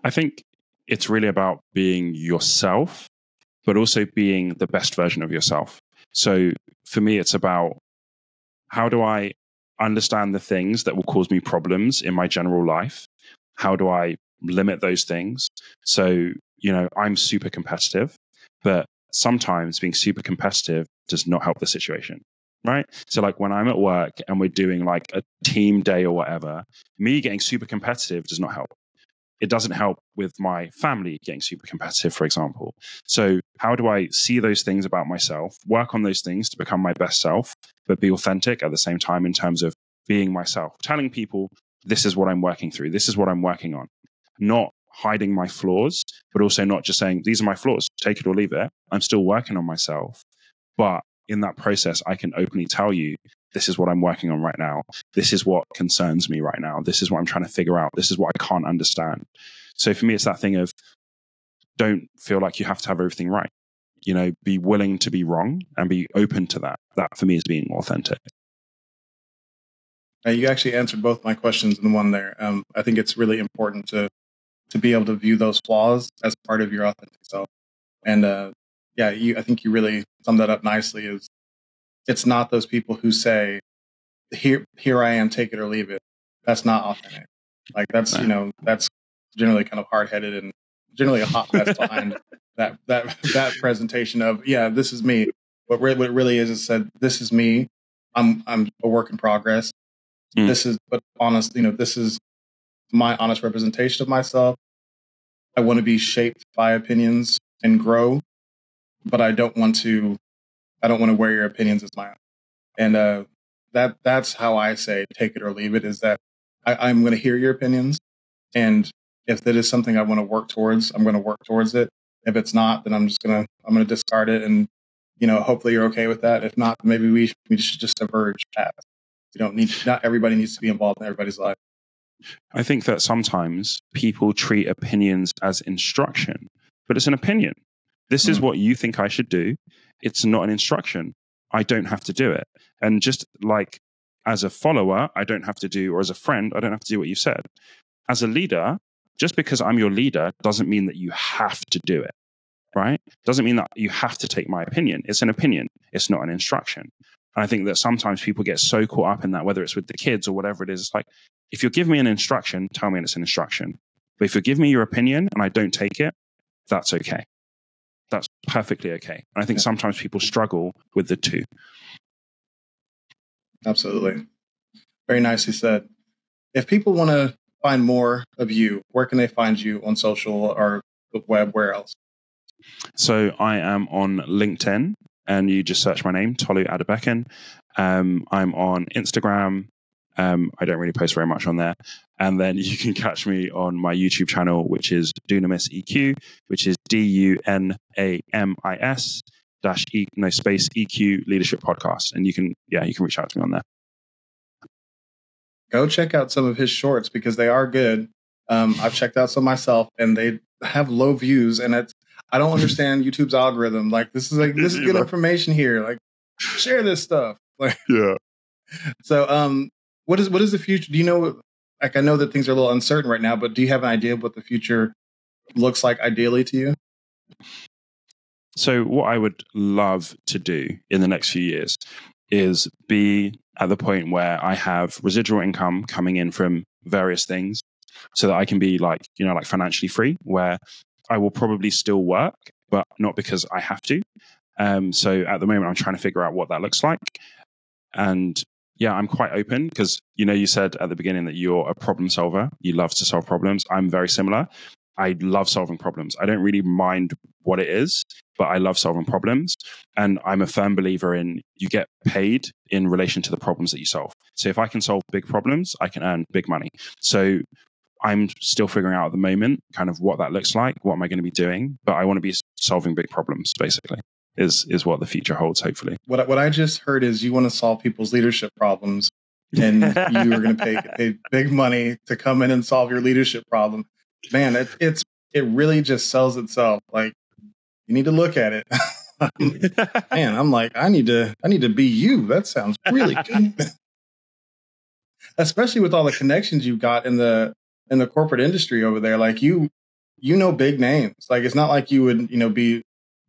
I think it's really about being yourself, but also being the best version of yourself. So for me, it's about how do I understand the things that will cause me problems in my general life? How do I limit those things? So, you know, I'm super competitive, but sometimes being super competitive does not help the situation. Right. So, like when I'm at work and we're doing like a team day or whatever, me getting super competitive does not help it doesn't help with my family getting super competitive, for example. So, how do I see those things about myself, work on those things to become my best self, but be authentic at the same time in terms of being myself, telling people this is what I'm working through, this is what I'm working on, not hiding my flaws, but also not just saying these are my flaws, take it or leave it. I'm still working on myself. But in that process, I can openly tell you this is what I'm working on right now. This is what concerns me right now. This is what I'm trying to figure out. This is what I can't understand. So for me, it's that thing of don't feel like you have to have everything right. You know, be willing to be wrong and be open to that. That for me is being authentic. Uh, you actually answered both my questions in one there. Um, I think it's really important to to be able to view those flaws as part of your authentic self. And uh, yeah, you, I think you really summed that up nicely. Is it's not those people who say, "Here, here I am, take it or leave it." That's not authentic. Like that's you know that's generally kind of hard headed and generally a hot mess behind that that that presentation of yeah, this is me. What, re- what it really is is said, "This is me. I'm I'm a work in progress. Mm. This is but honest, you know, this is my honest representation of myself. I want to be shaped by opinions and grow, but I don't want to I don't want to wear your opinions as my own. And uh, that that's how I say take it or leave it is that I, I'm going to hear your opinions. And if that is something I want to work towards, I'm going to work towards it. If it's not, then I'm just to, I'm to discard it. And, you know, hopefully you're okay with that. If not, maybe we, we should just diverge paths. You don't need, not everybody needs to be involved in everybody's life. I think that sometimes people treat opinions as instruction, but it's an opinion. This mm. is what you think I should do. It's not an instruction. I don't have to do it. And just like as a follower, I don't have to do, or as a friend, I don't have to do what you said. As a leader, just because I'm your leader doesn't mean that you have to do it, right? Doesn't mean that you have to take my opinion. It's an opinion, it's not an instruction. And I think that sometimes people get so caught up in that, whether it's with the kids or whatever it is. It's like, if you give me an instruction, tell me it's an instruction. But if you give me your opinion and I don't take it, that's okay. That's perfectly okay. And I think sometimes people struggle with the two. Absolutely. Very nicely said. If people want to find more of you, where can they find you on social or the web? Where else? So I am on LinkedIn, and you just search my name, Tolu Adebekun. Um, I'm on Instagram. Um, I don't really post very much on there. And then you can catch me on my YouTube channel, which is Dunamis EQ, which is D U N A M I S dash e, no space EQ Leadership Podcast, and you can yeah you can reach out to me on there. Go check out some of his shorts because they are good. Um, I've checked out some myself, and they have low views, and it's I don't understand YouTube's algorithm. Like this is like this is good information here. Like share this stuff. Like yeah. So um, what is what is the future? Do you know? Like I know that things are a little uncertain right now, but do you have an idea of what the future looks like ideally to you? So, what I would love to do in the next few years is be at the point where I have residual income coming in from various things so that I can be like, you know, like financially free, where I will probably still work, but not because I have to. Um, so, at the moment, I'm trying to figure out what that looks like. And yeah, I'm quite open because, you know, you said at the beginning that you're a problem solver. You love to solve problems. I'm very similar. I love solving problems. I don't really mind what it is, but I love solving problems. And I'm a firm believer in you get paid in relation to the problems that you solve. So if I can solve big problems, I can earn big money. So I'm still figuring out at the moment kind of what that looks like. What am I going to be doing? But I want to be solving big problems, basically. Is is what the future holds, hopefully. What what I just heard is you want to solve people's leadership problems, and you are going to pay, pay big money to come in and solve your leadership problem man, it, it's it really just sells itself. Like you need to look at it. Um, man, I'm like, I need to I need to be you. That sounds really good. Especially with all the connections you've got in the in the corporate industry over there. Like you you know big names. Like it's not like you would, you know, be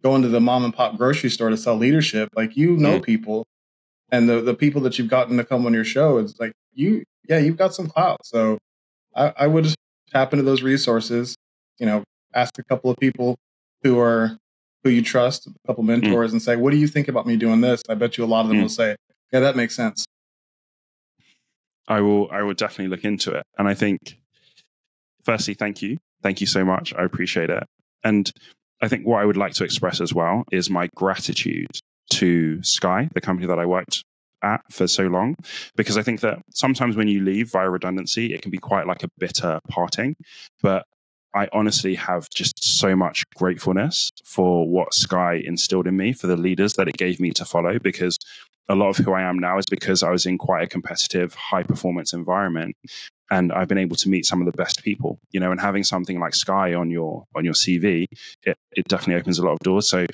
going to the mom and pop grocery store to sell leadership. Like you know mm. people and the the people that you've gotten to come on your show, it's like you yeah, you've got some clout. So I, I would tap into those resources. You know, ask a couple of people who are who you trust, a couple mm. mentors, mm. and say, "What do you think about me doing this?" I bet you a lot of them mm. will say, "Yeah, that makes sense." I will. I will definitely look into it, and I think, firstly, thank you, thank you so much. I appreciate it, and I think what I would like to express as well is my gratitude to Sky, the company that I worked at for so long because I think that sometimes when you leave via redundancy, it can be quite like a bitter parting. But I honestly have just so much gratefulness for what Sky instilled in me, for the leaders that it gave me to follow, because a lot of who I am now is because I was in quite a competitive, high performance environment. And I've been able to meet some of the best people, you know, and having something like Sky on your on your CV, it, it definitely opens a lot of doors. So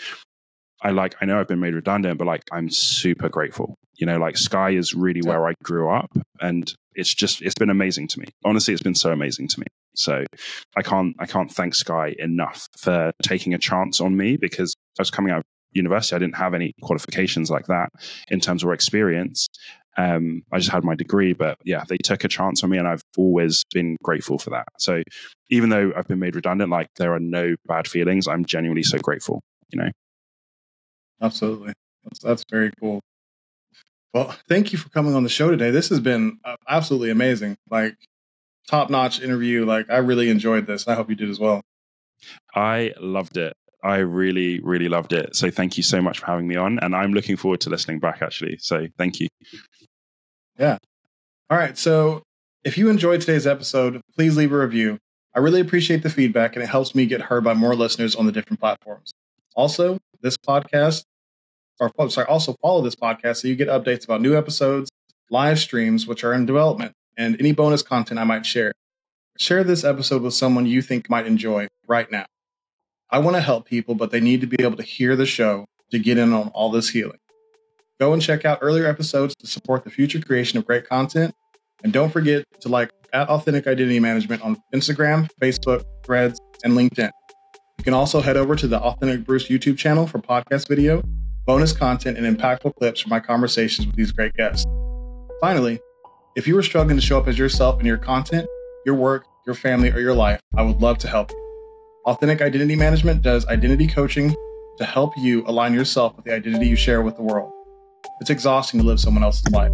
I like I know I've been made redundant, but like I'm super grateful. You know, like Sky is really where I grew up and it's just it's been amazing to me. Honestly, it's been so amazing to me. So I can't I can't thank Sky enough for taking a chance on me because I was coming out of university. I didn't have any qualifications like that in terms of experience. Um, I just had my degree, but yeah, they took a chance on me, and I've always been grateful for that. So even though I've been made redundant, like there are no bad feelings. I'm genuinely so grateful. You know. Absolutely, that's, that's very cool. Well, thank you for coming on the show today. This has been uh, absolutely amazing. Like top notch interview. Like I really enjoyed this. I hope you did as well. I loved it. I really, really loved it. So thank you so much for having me on. And I'm looking forward to listening back actually. So thank you. Yeah. All right. So if you enjoyed today's episode, please leave a review. I really appreciate the feedback and it helps me get heard by more listeners on the different platforms. Also, this podcast, or oh, sorry, also follow this podcast so you get updates about new episodes, live streams, which are in development, and any bonus content I might share. Share this episode with someone you think might enjoy right now. I want to help people, but they need to be able to hear the show to get in on all this healing. Go and check out earlier episodes to support the future creation of great content. And don't forget to like at Authentic Identity Management on Instagram, Facebook, Threads, and LinkedIn. You can also head over to the Authentic Bruce YouTube channel for podcast video, bonus content, and impactful clips from my conversations with these great guests. Finally, if you are struggling to show up as yourself in your content, your work, your family, or your life, I would love to help you. Authentic Identity Management does identity coaching to help you align yourself with the identity you share with the world. It's exhausting to live someone else's life.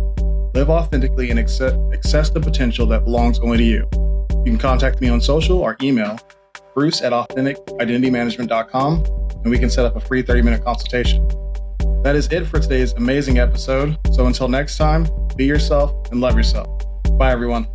Live authentically and access the potential that belongs only to you. You can contact me on social or email bruce at authenticidentitymanagement.com and we can set up a free 30 minute consultation. That is it for today's amazing episode. So until next time, be yourself and love yourself. Bye, everyone.